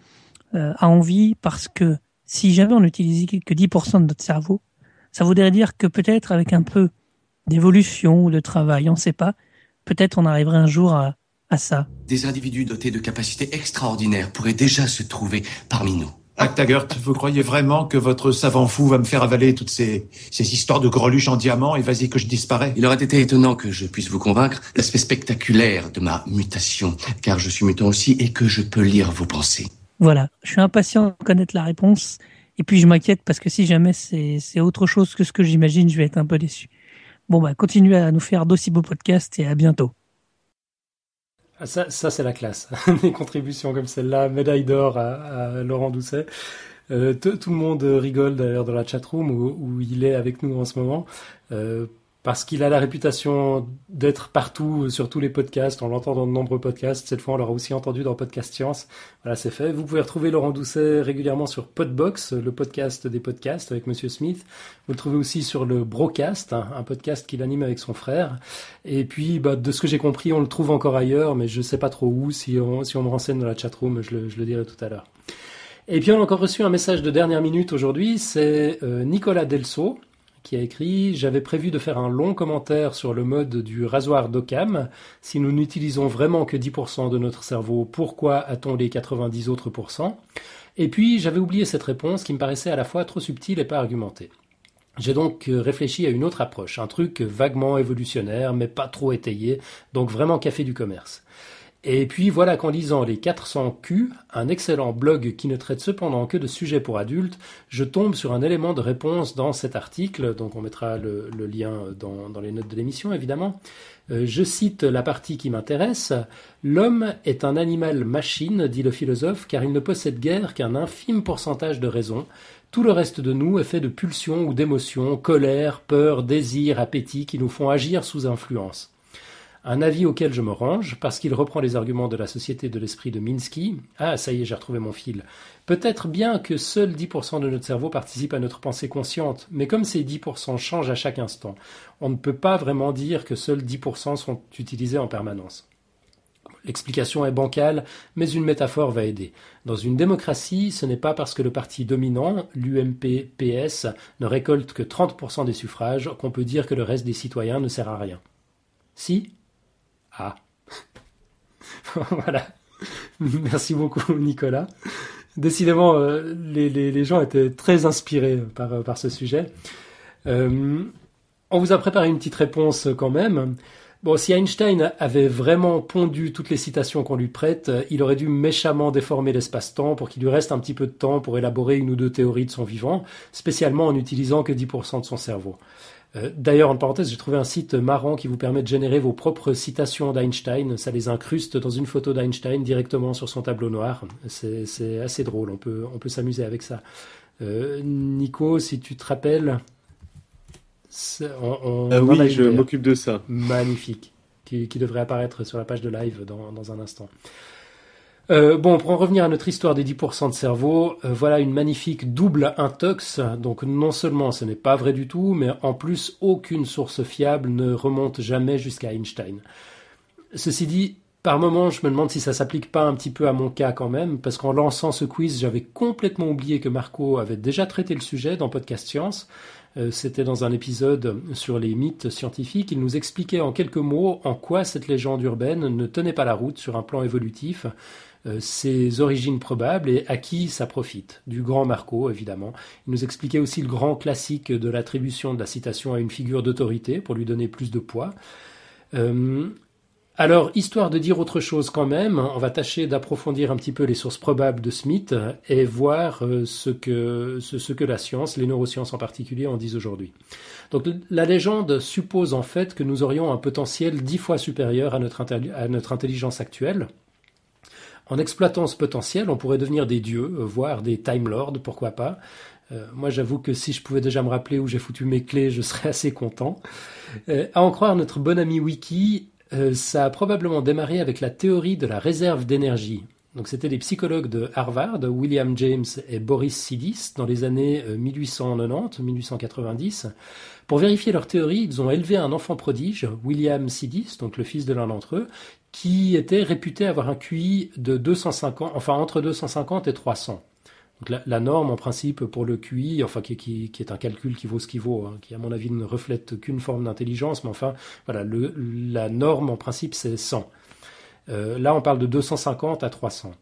euh, a envie parce que si jamais on n'utilisait que 10% de notre cerveau, ça voudrait dire que peut-être avec un peu d'évolution ou de travail, on ne sait pas, peut-être on arriverait un jour à, à ça. Des individus dotés de capacités extraordinaires pourraient déjà se trouver parmi nous. Taggart, vous croyez vraiment que votre savant fou va me faire avaler toutes ces, ces histoires de greluches en diamant et vas-y que je disparais? Il aurait été étonnant que je puisse vous convaincre l'aspect spectaculaire de ma mutation, car je suis mutant aussi et que je peux lire vos pensées. Voilà, je suis impatient de connaître la réponse et puis je m'inquiète parce que si jamais c'est autre chose que ce que j'imagine, je vais être un peu déçu. Bon bah continuez à nous faire d'aussi beaux podcasts et à bientôt. Ah, ça, ça c'est la classe. Des contributions comme celle-là, médaille d'or à, Laurent Doucet. Euh, tout le monde rigole d'ailleurs dans la chatroom où, où il est avec nous en ce moment. Euh, parce qu'il a la réputation d'être partout sur tous les podcasts. On l'entend dans de nombreux podcasts. Cette fois, on l'aura aussi entendu dans Podcast Science. Voilà, c'est fait. Vous pouvez retrouver Laurent Doucet régulièrement sur Podbox, le podcast des podcasts avec Monsieur Smith. Vous le trouvez aussi sur le Brocast, un podcast qu'il anime avec son frère. Et puis, bah, de ce que j'ai compris, on le trouve encore ailleurs, mais je sais pas trop où. Si on, si on me renseigne dans la chatroom, je le, je le dirai tout à l'heure. Et puis, on a encore reçu un message de dernière minute aujourd'hui. C'est euh, Nicolas Delso qui a écrit J'avais prévu de faire un long commentaire sur le mode du rasoir d'Occam. Si nous n'utilisons vraiment que 10% de notre cerveau, pourquoi a-t-on les 90 autres pourcents Et puis j'avais oublié cette réponse qui me paraissait à la fois trop subtile et pas argumentée. J'ai donc réfléchi à une autre approche, un truc vaguement évolutionnaire, mais pas trop étayé, donc vraiment café du commerce. Et puis voilà qu'en lisant les 400 Q, un excellent blog qui ne traite cependant que de sujets pour adultes, je tombe sur un élément de réponse dans cet article, donc on mettra le, lien dans, dans, les notes de l'émission évidemment. Euh, je cite la partie qui m'intéresse. L'homme est un animal machine, dit le philosophe, car il ne possède guère qu'un infime pourcentage de raison. Tout le reste de nous est fait de pulsions ou d'émotions, colère, peur, désir, appétit qui nous font agir sous influence. Un avis auquel je me range, parce qu'il reprend les arguments de la Société de l'Esprit de Minsky. Ah, ça y est, j'ai retrouvé mon fil. Peut-être bien que seuls 10% de notre cerveau participent à notre pensée consciente, mais comme ces 10% changent à chaque instant, on ne peut pas vraiment dire que seuls 10% sont utilisés en permanence. L'explication est bancale, mais une métaphore va aider. Dans une démocratie, ce n'est pas parce que le parti dominant, l'UMP-PS, ne récolte que 30% des suffrages qu'on peut dire que le reste des citoyens ne sert à rien. Si? Ah. voilà. Merci beaucoup, Nicolas. Décidément, euh, les, gens étaient très inspirés par, par ce sujet. Euh, on vous a préparé une petite réponse quand même. Bon, si Einstein avait vraiment pondu toutes les citations qu'on lui prête, il aurait dû méchamment déformer l'espace-temps pour qu'il lui reste un petit peu de temps pour élaborer une ou deux théories de son vivant, spécialement en n'utilisant que 10% de son cerveau. Euh, d'ailleurs, en parenthèse, j'ai trouvé un site marrant qui vous permet de générer vos propres citations d'Einstein. Ça les incruste dans une photo d'Einstein directement sur son tableau noir. C'est assez drôle, on peut, on peut s'amuser avec ça. Euh, Nico, si tu te rappelles... On, on, euh, oui, je m'occupe de ça. Magnifique. qui, devrait apparaître sur la page de live dans, un instant. Euh, bon, pour en revenir à notre histoire des 10% de cerveau, euh, voilà une magnifique double intox. Donc non seulement ce n'est pas vrai du tout, mais en plus aucune source fiable ne remonte jamais jusqu'à Einstein. Ceci dit, par moment, je me demande si ça s'applique pas un petit peu à mon cas quand même, parce qu'en lançant ce quiz, j'avais complètement oublié que Marco avait déjà traité le sujet dans Podcast Science. Euh, c'était dans un épisode sur les mythes scientifiques. Il nous expliquait en quelques mots en quoi cette légende urbaine ne tenait pas la route sur un plan évolutif, ses origines probables et à qui ça profite. Du grand Marco, évidemment. Il nous expliquait aussi le grand classique de l'attribution de la citation à une figure d'autorité pour lui donner plus de poids. Euh, alors, histoire de dire autre chose quand même, on va tâcher d'approfondir un petit peu les sources probables de Smith et voir euh, ce que, ce, que la science, les neurosciences en particulier, en disent aujourd'hui. Donc, la légende suppose en fait que nous aurions un potentiel dix fois supérieur à notre, à notre intelligence actuelle. En exploitant ce potentiel, on pourrait devenir des dieux, euh, voire des Time Lords, pourquoi pas. Euh, moi, j'avoue que si je pouvais déjà me rappeler où j'ai foutu mes clés, je serais assez content. à en croire notre bon ami Wiki, euh, ça a probablement démarré avec la théorie de la réserve d'énergie. Donc c'était des psychologues de Harvard, William James et Boris Sidis, dans les années 1890-1890. Euh, Pour vérifier leur théorie, ils ont élevé un enfant prodige, William Sidis, donc le fils de l'un d'entre eux, qui était réputé avoir un QI de 250, enfin entre 250 et 300 la, norme, en principe, pour le QI, enfin qui, est un calcul qui vaut ce qu'il vaut, hein, qui à mon avis ne reflète qu'une forme d'intelligence, mais enfin, voilà, la norme en principe c'est 100. Euh, là, on parle de 250 à 300.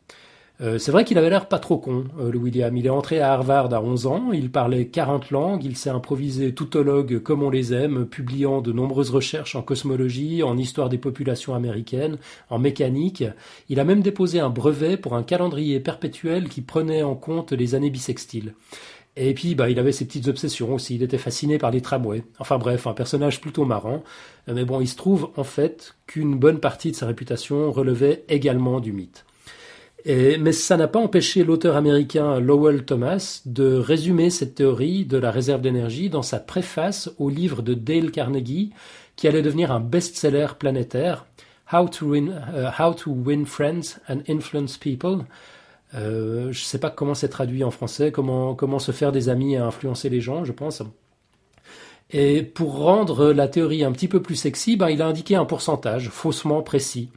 Euh, c'est vrai qu'il avait l'air pas trop con, euh, le William. Il est entré à Harvard à 11 ans, il parlait 40 langues, il s'est improvisé toutologue comme on les aime, publiant de nombreuses recherches en cosmologie, en histoire des populations américaines, en mécanique. Il a même déposé un brevet pour un calendrier perpétuel qui prenait en compte les années bissextiles. Et puis, bah, il avait ses petites obsessions aussi. Il était fasciné par les tramways. Enfin bref, un personnage plutôt marrant. Mais bon, il se trouve en fait qu'une bonne partie de sa réputation relevait également du mythe mais ça n'a pas empêché l'auteur américain Lowell Thomas de résumer cette théorie de la réserve d'énergie dans sa préface au livre de Dale Carnegie qui allait devenir un best-seller planétaire, How to Win, uh, Win Friends and Influence People. Euh, je ne sais pas comment c'est traduit en français, comment, comment se faire des amis et influencer les gens, je pense. Et pour rendre la théorie un petit peu plus sexy, ben, il a indiqué un pourcentage faussement précis.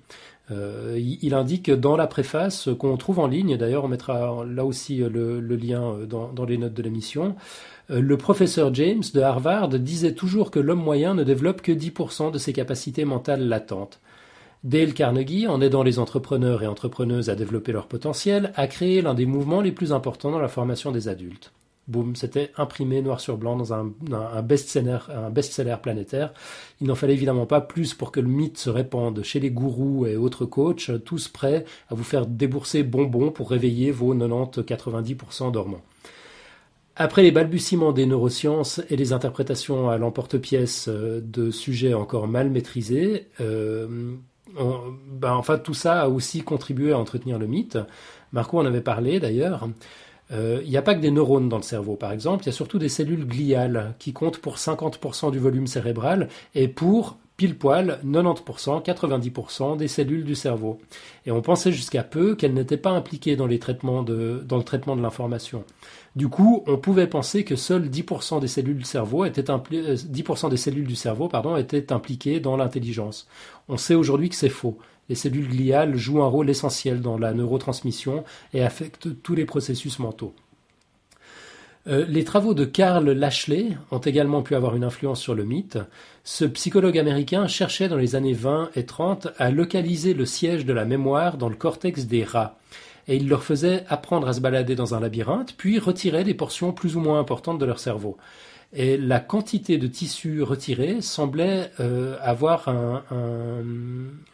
Euh, il, indique dans la préface qu'on trouve en ligne, d'ailleurs on mettra là aussi le, lien euh, dans, les notes de l'émission, euh, le professeur James de Harvard disait toujours que l'homme moyen ne développe que 10% de ses capacités mentales latentes. Dale Carnegie, en aidant les entrepreneurs et entrepreneuses à développer leur potentiel, a créé l'un des mouvements les plus importants dans la formation des adultes. Boum, c'était imprimé noir sur blanc dans un, best-seller best planétaire. Il n'en fallait évidemment pas plus pour que le mythe se répande chez les gourous et autres coachs, tous prêts à vous faire débourser bonbons pour réveiller vos 90-90% dormants. Après les balbutiements des neurosciences et les interprétations à l'emporte-pièce euh, de sujets encore mal maîtrisés, euh, ben, enfin tout ça a aussi contribué à entretenir le mythe. Marco en avait parlé d'ailleurs. Euh, il n'y a pas que des neurones dans le cerveau, par exemple, il y a surtout des cellules gliales qui comptent pour 50% du volume cérébral et pour pile poil 90%, 90% des cellules du cerveau. Et on pensait jusqu'à peu qu'elles n'étaient pas impliquées dans, le traitement de l'information. Du coup, on pouvait penser que seuls 10% des cellules du cerveau étaient 10% euh, étaient impliquées dans l'intelligence. On sait aujourd'hui que c'est faux les cellules gliales jouent un rôle essentiel dans la neurotransmission et affectent tous les processus mentaux. Euh, les travaux de Carl Lashley ont également pu avoir une influence sur le mythe. Ce psychologue américain cherchait dans les années 20 et 30 à localiser le siège de la mémoire dans le cortex des rats. Et il leur faisait apprendre à se balader dans un labyrinthe, puis retirer des portions plus ou moins importantes de leur cerveau et la quantité de tissu retiré semblait euh, avoir un,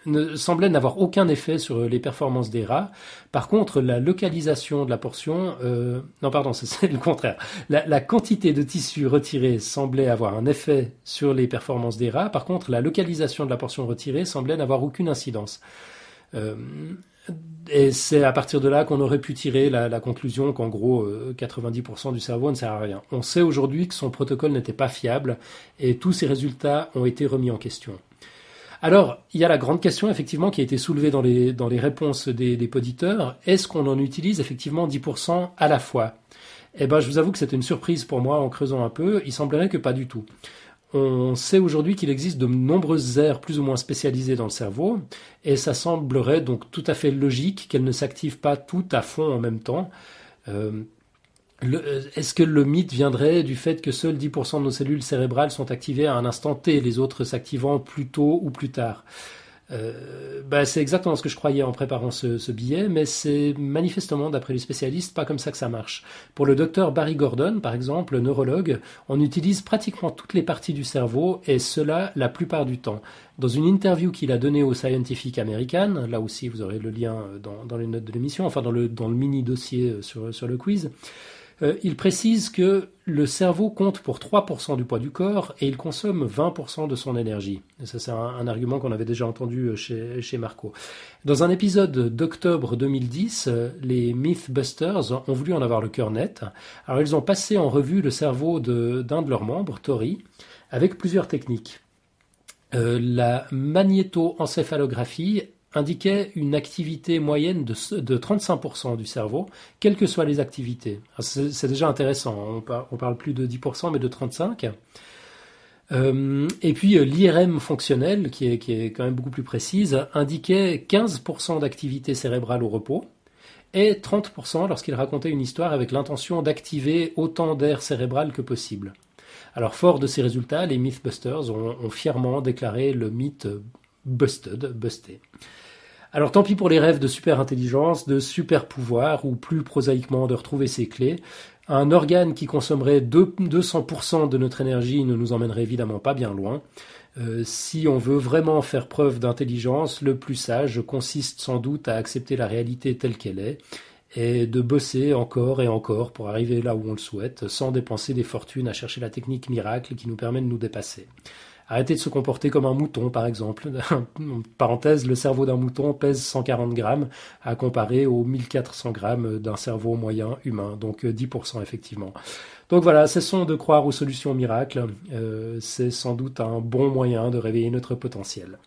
ne, semblait n'avoir aucun effet sur les performances des rats. Par contre, la localisation de la portion, euh, non pardon, c'est le contraire. La, la, quantité de tissu retiré semblait avoir un effet sur les performances des rats. Par contre, la localisation de la portion retirée semblait n'avoir aucune incidence. Euh, et c'est à partir de là qu'on aurait pu tirer la, conclusion qu'en gros 90% euh, du cerveau ne sert à rien. On sait aujourd'hui que son protocole n'était pas fiable et tous ces résultats ont été remis en question. Alors, il y a la grande question effectivement qui a été soulevée dans les, dans les réponses des, des poditeurs. Est-ce qu'on en utilise effectivement 10% à la fois? Eh ben, je vous avoue que c'était une surprise pour moi en creusant un peu. Il semblerait que pas du tout. On sait aujourd'hui qu'il existe de nombreuses aires plus ou moins spécialisées dans le cerveau, et ça semblerait donc tout à fait logique qu'elles ne s'activent pas toutes à fond en même temps. Euh, est-ce que le mythe viendrait du fait que seuls 10% de nos cellules cérébrales sont activées à un instant T, les autres s'activant plus tôt ou plus tard? Euh, bah, c'est exactement ce que je croyais en préparant ce, billet, mais c'est manifestement, d'après les spécialistes, pas comme ça que ça marche. Pour le docteur Barry Gordon, par exemple, neurologue, on utilise pratiquement toutes les parties du cerveau, et cela la plupart du temps. Dans une interview qu'il a donnée au Scientific American, là aussi vous aurez le lien dans, dans les notes de l'émission, enfin dans le, dans le mini dossier sur, sur le quiz, euh, il précise que le cerveau compte pour 3% du poids du corps et il consomme 20% de son énergie. ça, c'est un, argument qu'on avait déjà entendu euh, chez, Marco. Dans un épisode d'octobre 2010, euh, les Mythbusters ont voulu en avoir le cœur net. Alors, ils ont passé en revue le cerveau d'un de, leurs membres, Tori, avec plusieurs techniques. la magnétoencéphalographie indiquait une activité moyenne de, 35% du cerveau, quelles que soient les activités. C'est déjà intéressant, on, parle, parle plus de 10%, mais de 35%. Euh, et puis euh, l'IRM fonctionnel, qui est, quand même beaucoup plus précise, indiquait 15% d'activité cérébrale au repos et 30% lorsqu'il racontait une histoire avec l'intention d'activer autant d'air cérébral que possible. Alors fort de ces résultats, les Mythbusters ont fièrement déclaré le mythe busted, busté. Alors tant pis pour les rêves de super intelligence, de super pouvoir, ou plus prosaïquement de retrouver ses clés. Un organe qui consommerait 200% de notre énergie ne nous emmènerait évidemment pas bien loin. Euh, si on veut vraiment faire preuve d'intelligence, le plus sage consiste sans doute à accepter la réalité telle qu'elle est et de bosser encore et encore pour arriver là où on le souhaite, sans dépenser des fortunes à chercher la technique miracle qui nous permet de nous dépasser. Arrêtez de se comporter comme un mouton, par exemple. Parenthèse, le cerveau d'un mouton pèse 140 grammes à comparer aux 1400 grammes d'un cerveau moyen humain, donc 10% euh, effectivement. Donc voilà, cessons de croire aux solutions miracles. Euh, c'est sans doute un bon moyen de réveiller notre potentiel.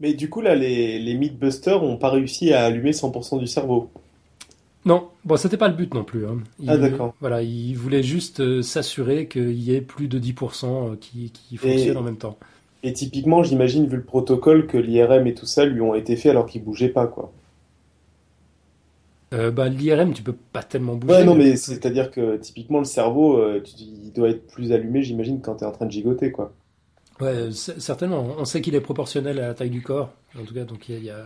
Mais du coup, là, les, les Mythbusters n'ont pas réussi à allumer 100% du cerveau. Non, bon, c'était pas le but non plus. Hein. ah d'accord. Voilà, il voulait juste euh, s'assurer qu'il y ait plus de 10% euh, qui, qui fonctionnent en même temps. Et typiquement, j'imagine, vu le protocole, que l'IRM et tout ça lui ont été faits alors qu'il bougeait pas, quoi. Euh, bah, l'IRM, tu peux pas tellement bouger. Ouais, non, mais c'est-à-dire que typiquement, le cerveau, il doit être plus allumé, j'imagine, quand tu es en train de gigoter, quoi. Ouais, certainement. On sait qu'il est proportionnel à la taille du corps, en tout cas, donc il y a.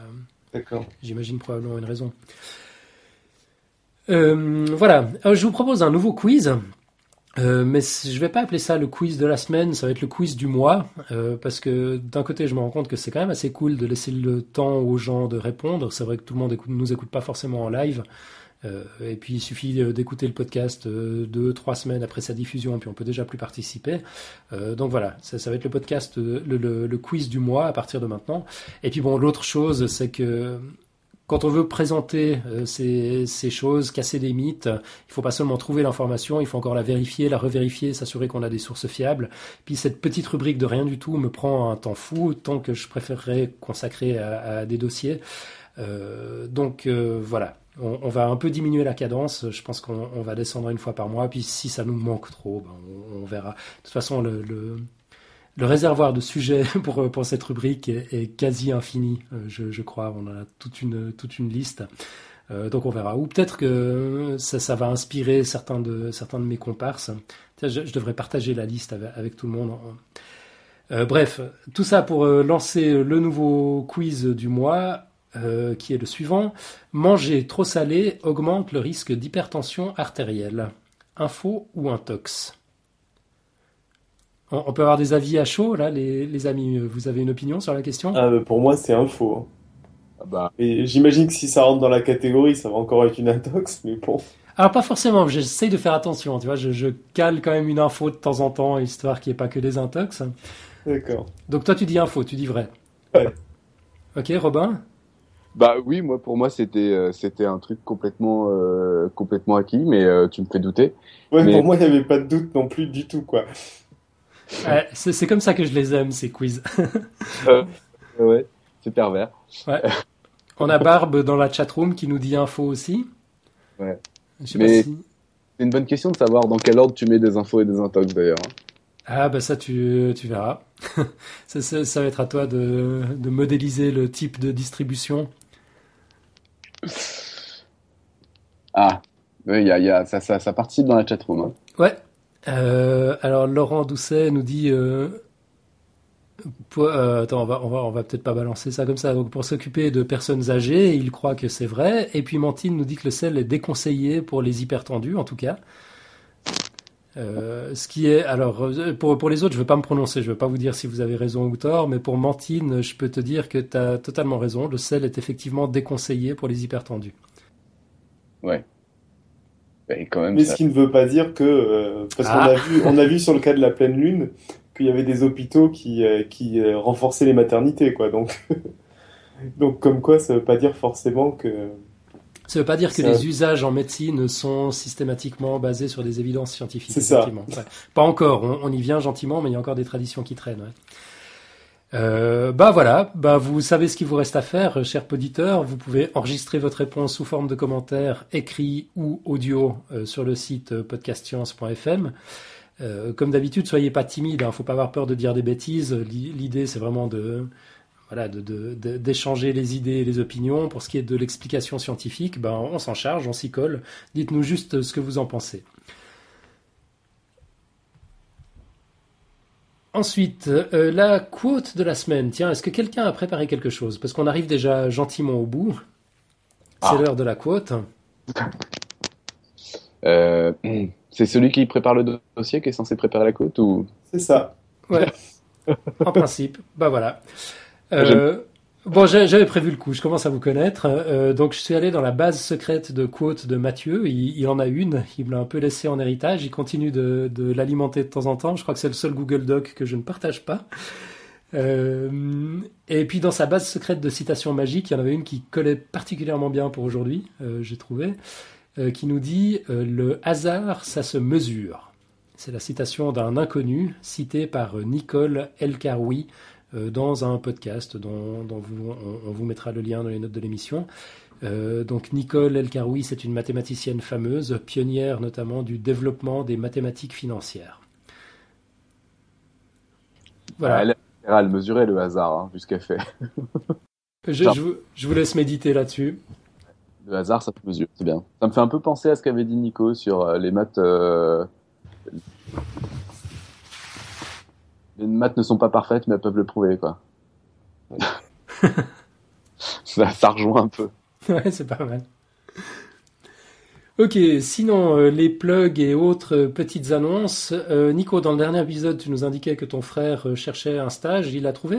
D'accord. J'imagine probablement une raison. Euh, voilà, je vous propose un nouveau quiz. Euh, mais je vais pas appeler ça le quiz de la semaine, ça va être le quiz du mois, euh, parce que d'un côté je me rends compte que c'est quand même assez cool de laisser le temps aux gens de répondre. C'est vrai que tout le monde écoute, nous écoute pas forcément en live, euh, et puis il suffit d'écouter le podcast deux, trois semaines après sa diffusion, puis on peut déjà plus participer. donc voilà, ça, ça, va être le podcast, le, quiz du mois à partir de maintenant. Et puis bon, l'autre chose, c'est que quand on veut présenter euh, ces, choses, casser des mythes, il faut pas seulement trouver l'information, il faut encore la vérifier, la revérifier, s'assurer qu'on a des sources fiables. Puis cette petite rubrique de rien du tout me prend un temps fou, tant que je préférerais consacrer à, des dossiers. Euh, donc euh, voilà, on, va un peu diminuer la cadence. Je pense qu'on va descendre une fois par mois. Puis si ça nous manque trop, ben on, verra. De toute façon, le le réservoir de sujets pour, cette rubrique est, quasi infini, euh, je, crois. On a toute une, toute une liste. Euh, donc on verra. Ou peut-être que ça, va inspirer certains de, mes comparses. Je, devrais partager la liste avec, tout le monde. Euh, bref, tout ça pour lancer le nouveau quiz du mois, qui est le suivant. Manger trop salé augmente le risque d'hypertension artérielle. Info ou intox on, peut avoir des avis à chaud, là, les, amis. Vous avez une opinion sur la question? Ah, Pour moi, c'est un faux. Ah bah. J'imagine que si ça rentre dans la catégorie, ça va encore être une intox, mais bon. Alors pas forcément, j'essaye de faire attention, tu vois, je, cale quand même une info de temps en temps, histoire qu'il n'y ait pas que des intox. D'accord. Donc toi tu dis info, tu dis vrai. Ouais. Ok, Robin? Bah oui, moi pour moi c'était euh, c'était un truc complètement euh, complètement acquis, mais euh, tu me fais douter. Ouais, pour moi il n'y avait pas de doute non plus du tout quoi. Ouais, c'est comme ça que je les aime, ces quiz. Euh, ouais, c'est pervers. Ouais. On a Barbe dans la chatroom qui nous dit info aussi. Ouais. Mais- si... C'est une bonne question de savoir dans quel ordre tu mets des infos et des intox d'ailleurs. Ah bah ça tu, tu verras. ça, ça- ça va être à toi de, de modéliser le type de distribution. Ah, oui, il y a, il y a, ça, ça, ça participe dans la chatroom. Hein. Ouais. Euh, alors Laurent Doucet nous dit... Euh, euh, attends, on va, on va, on va peut-être pas balancer ça comme ça. Donc pour s'occuper de personnes âgées, il croit que c'est vrai. Et puis Mantine nous dit que le sel est déconseillé pour les hypertendus, en tout cas. Ce qui est alors pour, pour les autres, je ne veux pas me prononcer, je ne veux pas vous dire si vous avez raison ou tort, mais pour Mantine, je peux te dire que tu as totalement raison. Le sel est effectivement déconseillé pour les hypertendus. Ouais. Et quand même, Mais ça- ce qui ne veut pas dire que, euh, parce qu'on Ah. a vu, on a vu sur le cas de la pleine lune qu'il y avait des hôpitaux qui, euh, qui euh, renforçaient les maternités, quoi. Donc, donc comme quoi, ça veut pas dire forcément que. Ça ne veut pas dire que Ça- les usages en médecine sont systématiquement basés sur des évidences scientifiques. C'est ça. Ouais. Pas encore, on, on y vient gentiment, mais il y a encore des traditions qui traînent. ouais. Euh, bah voilà, bah vous savez ce qu'il vous reste à faire, euh, chers auditeurs. Vous pouvez enregistrer votre réponse sous forme de commentaire écrit ou audio euh, sur le site euh, podcastscience.fm. Comme d'habitude, soyez pas timide, hein, faut pas avoir peur de dire des bêtises. L'i- L'idée, c'est vraiment de voilà, d'échanger les idées et les opinions. Pour ce qui est de l'explication scientifique, ben, on s'en charge, on s'y colle. Dites-nous juste ce que vous en pensez. Ensuite, euh, la quote de la semaine. Tiens, est-ce que quelqu'un a préparé quelque chose? Parce qu'on arrive déjà gentiment au bout. C'est Ah. l'heure de la quote. Euh, c'est celui qui prépare le dossier qui est censé préparer la côte ou? C'est ça. En principe, bah voilà. Euh, bon, j'avais prévu le coup, je commence à vous connaître. Euh, donc, je suis allé dans la base secrète de quotes de Mathieu. Il, en a une, il me l'a un peu laissé en héritage. Il continue de, l'alimenter de temps en temps. Je crois que c'est le seul Google Doc que je ne partage pas. Euh, et puis, dans sa base secrète de citations magiques, il y en avait une qui collait particulièrement bien pour aujourd'hui, euh, j'ai trouvé, qui nous dit Le hasard, ça se mesure. C'est la citation d'un inconnu cité par Nicole Elkaroui dans un podcast dont, dont vous- on, on vous mettra le lien dans les notes de l'émission. Euh, donc Nicole Elkaroui, c'est une mathématicienne fameuse, pionnière notamment du développement des mathématiques financières. Voilà, elle, elle mesurait le hasard, hein, vu ce qu'elle fait. je, je vous- je vous laisse méditer là-dessus. Le hasard, ça se mesure, c'est bien. Ça me fait un peu penser à ce qu'avait dit Nico sur euh, les maths. euh, Les maths ne sont pas parfaites, mais elles peuvent le prouver, quoi. ça, ça rejoint un peu. Ouais, c'est pas mal. Ok, sinon, euh, les plugs et autres euh, petites annonces. Euh, Nico, dans le dernier épisode, tu nous indiquais que ton frère euh, cherchait un stage. Il l'a trouvé?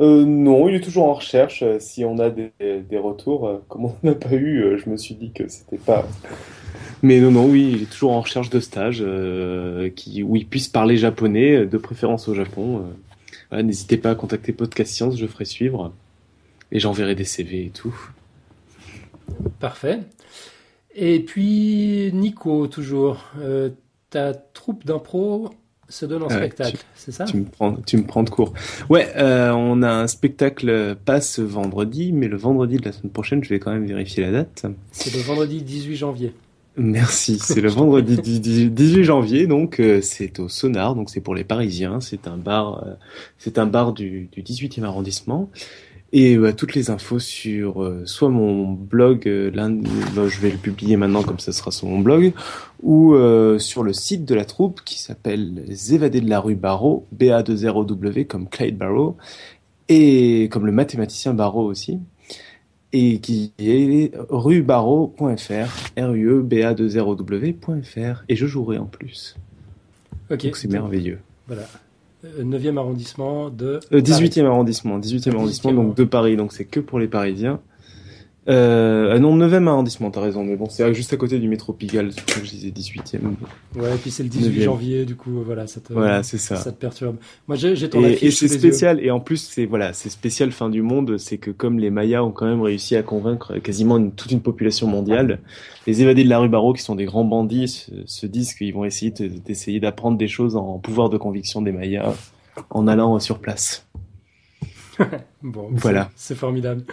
Euh, non, il est toujours en recherche. Euh, Si on a des, des retours, euh, comme on n'a pas eu, euh, je me suis dit que c'était pas. Mais non, non, oui, il est toujours en recherche de stage euh, qui, où il puisse parler japonais, euh, de préférence au Japon. euh. Voilà, N'hésitez pas à contacter Podcast Science, je ferai suivre. Et j'enverrai des CV et tout. Parfait. Et puis, Nico, toujours. Euh, ta troupe d'impro se donne en Ouais, spectacle, c'est ça? Tu me prends, tu me prends de court. Ouais, euh, on a un spectacle pas ce vendredi, mais le vendredi de la semaine prochaine, je vais quand même vérifier la date. C'est le vendredi 18 janvier. Merci, c'est le vendredi du- du 18 janvier, donc euh, c'est au Sonar, donc c'est pour les Parisiens, c'est un bar, euh, c'est un bar du, du 18e arrondissement. Et euh, toutes les infos sur euh, soit mon blog, euh, bah, je vais le publier maintenant comme ça sera sur mon blog, ou euh, sur le site de la troupe qui s'appelle Les Évadés de la rue Barreau, BA20W comme Clyde Barrow, et comme le mathématicien Barrow aussi et qui est ruebarreau.fr, E R-U-E-B-A-2-0-W.fr, et je jouerai en plus. Ok. Donc c'est merveilleux. Voilà. Euh, 9e arrondissement de. Euh, Paris. 18e arrondissement, 18e arrondissement, donc de Paris, donc c'est que pour les Parisiens. Euh, non, 9e arrondissement, t'as raison, mais bon, c'est juste à côté du métro Pigalle, c'est pour ça que je disais 18e. Ouais, et puis c'est le 18 Neuvième. janvier, du coup, voilà, ça te, Voilà, c'est ça. ça te perturbe. Moi, j'ai ton Et, et c'est spécial, et en plus, c'est voilà, c'est spécial fin du monde, c'est que comme les Mayas ont quand même réussi à convaincre quasiment une- toute une population mondiale, les évadés de la rue Barreau, qui sont des grands bandits, se, se disent qu'ils vont essayer de- d'essayer d'apprendre des choses en pouvoir de conviction des Mayas en allant sur place. Bon, Voilà. C'est formidable.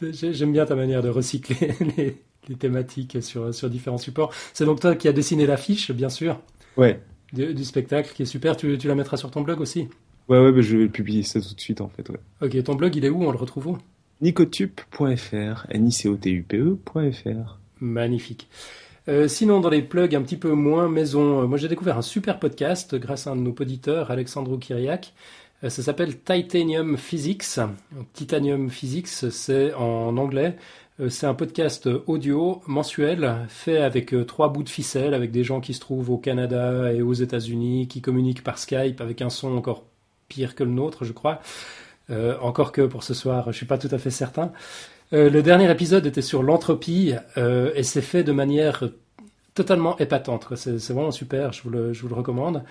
J'ai- J'aime bien ta manière de recycler les, les thématiques sur, sur différents supports. C'est donc toi qui as dessiné l'affiche, bien sûr, Ouais. du, du spectacle, qui est super. Tu, tu la mettras sur ton blog aussi? Ouais, ouais, je vais publier ça tout de suite, en fait, ouais. Ok, ton blog, il est où? On le retrouve où? nicotup.fr, N-I-C-O-T-U-P-E.fr. Magnifique. Euh, sinon, dans les plugs un petit peu moins maison, euh, moi j'ai découvert un super podcast grâce à un de nos auditeurs, Alexandro Kiriak. Euh, ça s'appelle Titanium Physics. Titanium Physics, c'est en anglais. Euh, c'est un podcast audio mensuel fait avec euh, trois bouts de ficelle, avec des gens qui se trouvent au Canada et aux États-Unis, qui communiquent par Skype avec un son encore pire que le nôtre, je crois. Encore que pour ce soir, je suis pas tout à fait certain. Le dernier épisode était sur l'entropie et c'est fait de manière totalement épatante. C'est vraiment super, je vous le recommande.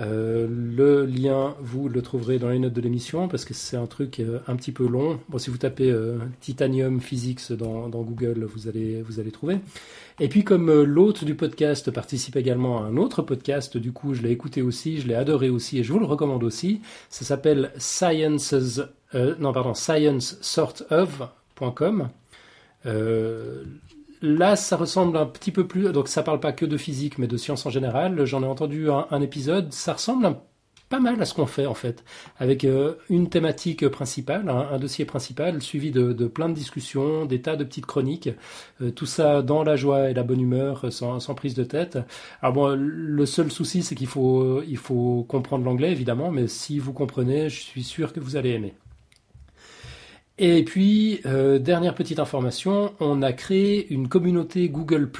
Euh, le lien, vous le trouverez dans les notes de l'émission parce que c'est un truc euh, un petit peu long. Bon, si vous tapez euh, Titanium Physics dans, Google, vous allez, vous allez trouver. Et puis comme l'hôte du podcast participe également à un autre podcast, du coup je l'ai écouté aussi, je l'ai adoré aussi et je vous le recommande aussi. Ça s'appelle Sciences, non pardon, sciencesortof.com. Euh, là, ça ressemble un petit peu plus, donc ça parle pas que de physique, mais de sciences en général. J'en ai entendu un, épisode, ça ressemble pas mal à ce qu'on fait en fait, avec euh, une thématique principale, un, dossier principal, suivi de, plein de discussions, des tas de petites chroniques, euh, tout ça dans la joie et la bonne humeur, euh, sans, sans prise de tête. Alors bon, le seul souci, c'est qu'il faut, il faut comprendre l'anglais évidemment, mais si vous comprenez, je suis sûr que vous allez aimer. Et puis, euh, dernière petite information, on a créé une communauté Google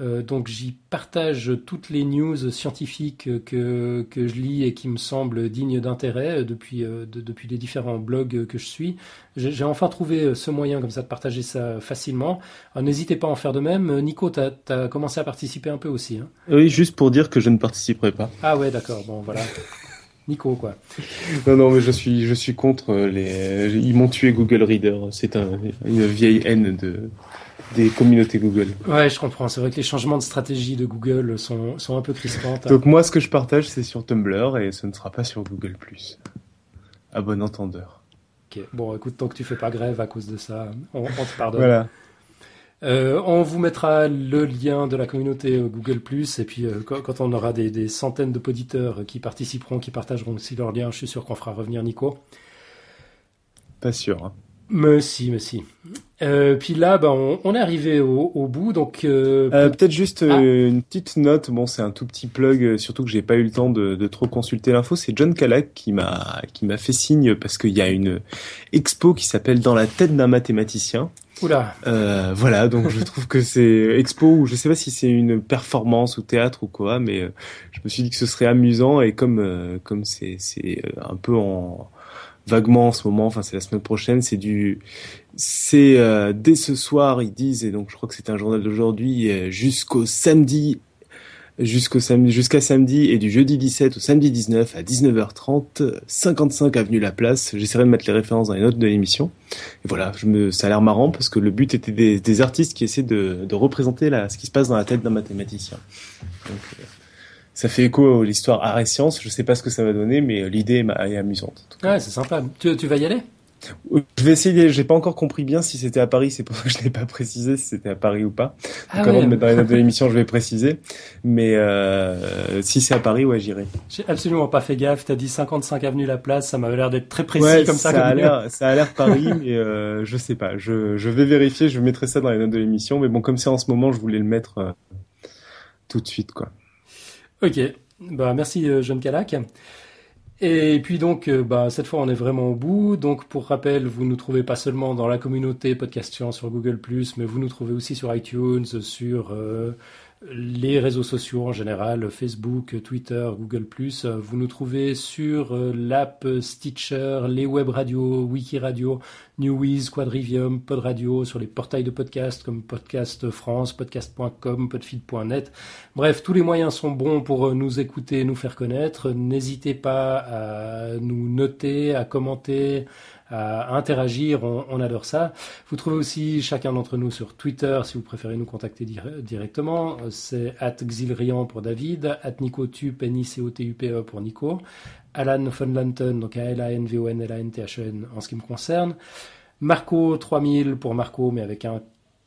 euh, donc j'y partage toutes les news scientifiques que, que je lis et qui me semblent dignes d'intérêt depuis, euh, de- depuis les différents blogs que je suis. J'ai enfin trouvé ce moyen comme ça de partager ça facilement. N'hésitez pas à en faire de même. Nico, tu as, commencé à participer un peu aussi. hein Oui, juste pour dire que je ne participerai pas. ah ouais, d'accord, bon voilà. Nico, quoi. Non, non, mais je suis, je suis contre les. Ils m'ont tué Google Reader. C'est un, une vieille haine de des communautés Google. Ouais, je comprends. C'est vrai que les changements de stratégie de Google sont, sont un peu crispantes. Donc moi, ce que je partage, c'est sur Tumblr et ce ne sera pas sur Google+. À bon entendeur. Ok. Bon, écoute, tant que tu fais pas grève à cause de ça, on, on te pardonne. Voilà. Euh, on vous mettra le lien de la communauté euh, Google+, et puis euh, quand, quand on aura des, des centaines de poditeurs qui participeront, qui partageront aussi leur lien, je suis sûr qu'on fera revenir Nico. Pas sûr. hein. Mais si, mais si. Euh, puis là, ben, on, on est arrivé au, au bout, donc... Peut-être juste Ah. une petite note. Bon, c'est un tout petit plug, surtout que j'ai pas eu le temps de, de trop consulter l'info. C'est John Calac qui m'a qui m'a fait signe parce qu'il y a une expo qui s'appelle Dans la tête d'un mathématicien. Oula, Euh, voilà, donc je trouve que c'est expo ou je sais pas si c'est une performance ou théâtre ou quoi, mais euh, je me suis dit que ce serait amusant et comme euh, comme c'est c'est un peu en vaguement en ce moment, enfin c'est la semaine prochaine, c'est du c'est dès ce soir ils disent et donc je crois que c'est un journal d'aujourd'hui jusqu'au samedi jusqu'au samedi jusqu'à samedi et du jeudi 17 au samedi 19 à 19h30 55 avenue La Place. J'essaierai de mettre les références dans les notes de l'émission. Et voilà, je me, ça a l'air marrant parce que le but était des, artistes qui essaient de, de représenter la, ce qui se passe dans la tête d'un mathématicien. Donc, euh, ça fait écho à l'histoire art et science. Je sais pas ce que ça va donner, mais l'idée est, amusante. en ouais, c'est sympa. Tu vas y aller? Je vais essayer. J'ai pas encore compris bien si c'était à Paris. C'est pour ça que je n'ai pas précisé si c'était à Paris ou pas. Ah Donc avant ouais, de mettre dans les notes de l'émission, je vais préciser. Mais euh, si c'est à Paris, ouais, j'irai. j'ai absolument pas fait gaffe. T'as dit 55 avenue La Place, ça m'avait l'air d'être très précis Ouais, comme ça. a comme l'air, ça a l'air Paris, mais euh, je sais pas. Je, je vais vérifier. Je mettrai ça dans les notes de l'émission. Mais bon, comme c'est en ce moment, je voulais le mettre euh, tout de suite, quoi. Ok, bah merci euh, John Calac. Et puis donc, euh, bah, cette fois on est vraiment au bout. Donc pour rappel, vous nous trouvez pas seulement dans la communauté Podcast Science sur Google+, mais vous nous trouvez aussi sur iTunes, sur euh, les réseaux sociaux en général, Facebook, Twitter, Google+. Vous nous trouvez sur euh, l'app Stitcher, les web radios, Wiki Radio, Newiz, Quadrivium, Pod Radio, sur les portails de podcast comme Podcast France, podcast.com, podfeed.net. Bref, tous les moyens sont bons pour nous écouter, nous faire connaître. N'hésitez pas à nous noter, à commenter, à interagir, on, adore ça. Vous trouvez aussi chacun d'entre nous sur Twitter si vous préférez nous contacter directement. C'est at Xilrian pour David, at Nicotup, n i c o t u p e pour Nico, Alan von Lanten, donc A-L-A-N-V-O-N-L-A-N-T-H-N en ce qui me concerne, Marco 3000 pour Marco mais avec un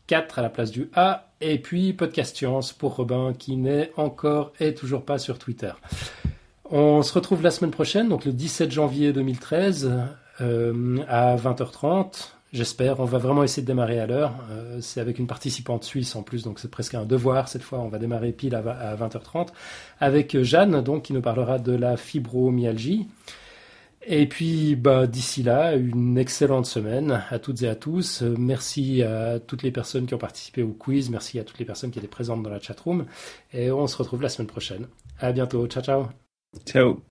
4 à la place du A, et puis Podcast Science pour Robin qui n'est encore et toujours pas sur Twitter. On se retrouve la semaine prochaine, donc le 17 janvier 2013, euh, à 20h30. J'espère. On va vraiment essayer de démarrer à l'heure. Euh, c'est avec une participante suisse en plus, donc c'est presque un devoir cette fois. On va démarrer pile à, 20h30 avec Jeanne, donc qui nous parlera de la fibromyalgie. Et puis, bah, d'ici là, une excellente semaine à toutes et à tous. Merci à toutes les personnes qui ont participé au quiz. Merci à toutes les personnes qui étaient présentes dans la chatroom. Et on se retrouve la semaine prochaine. À bientôt. Ciao, ciao. Ciao.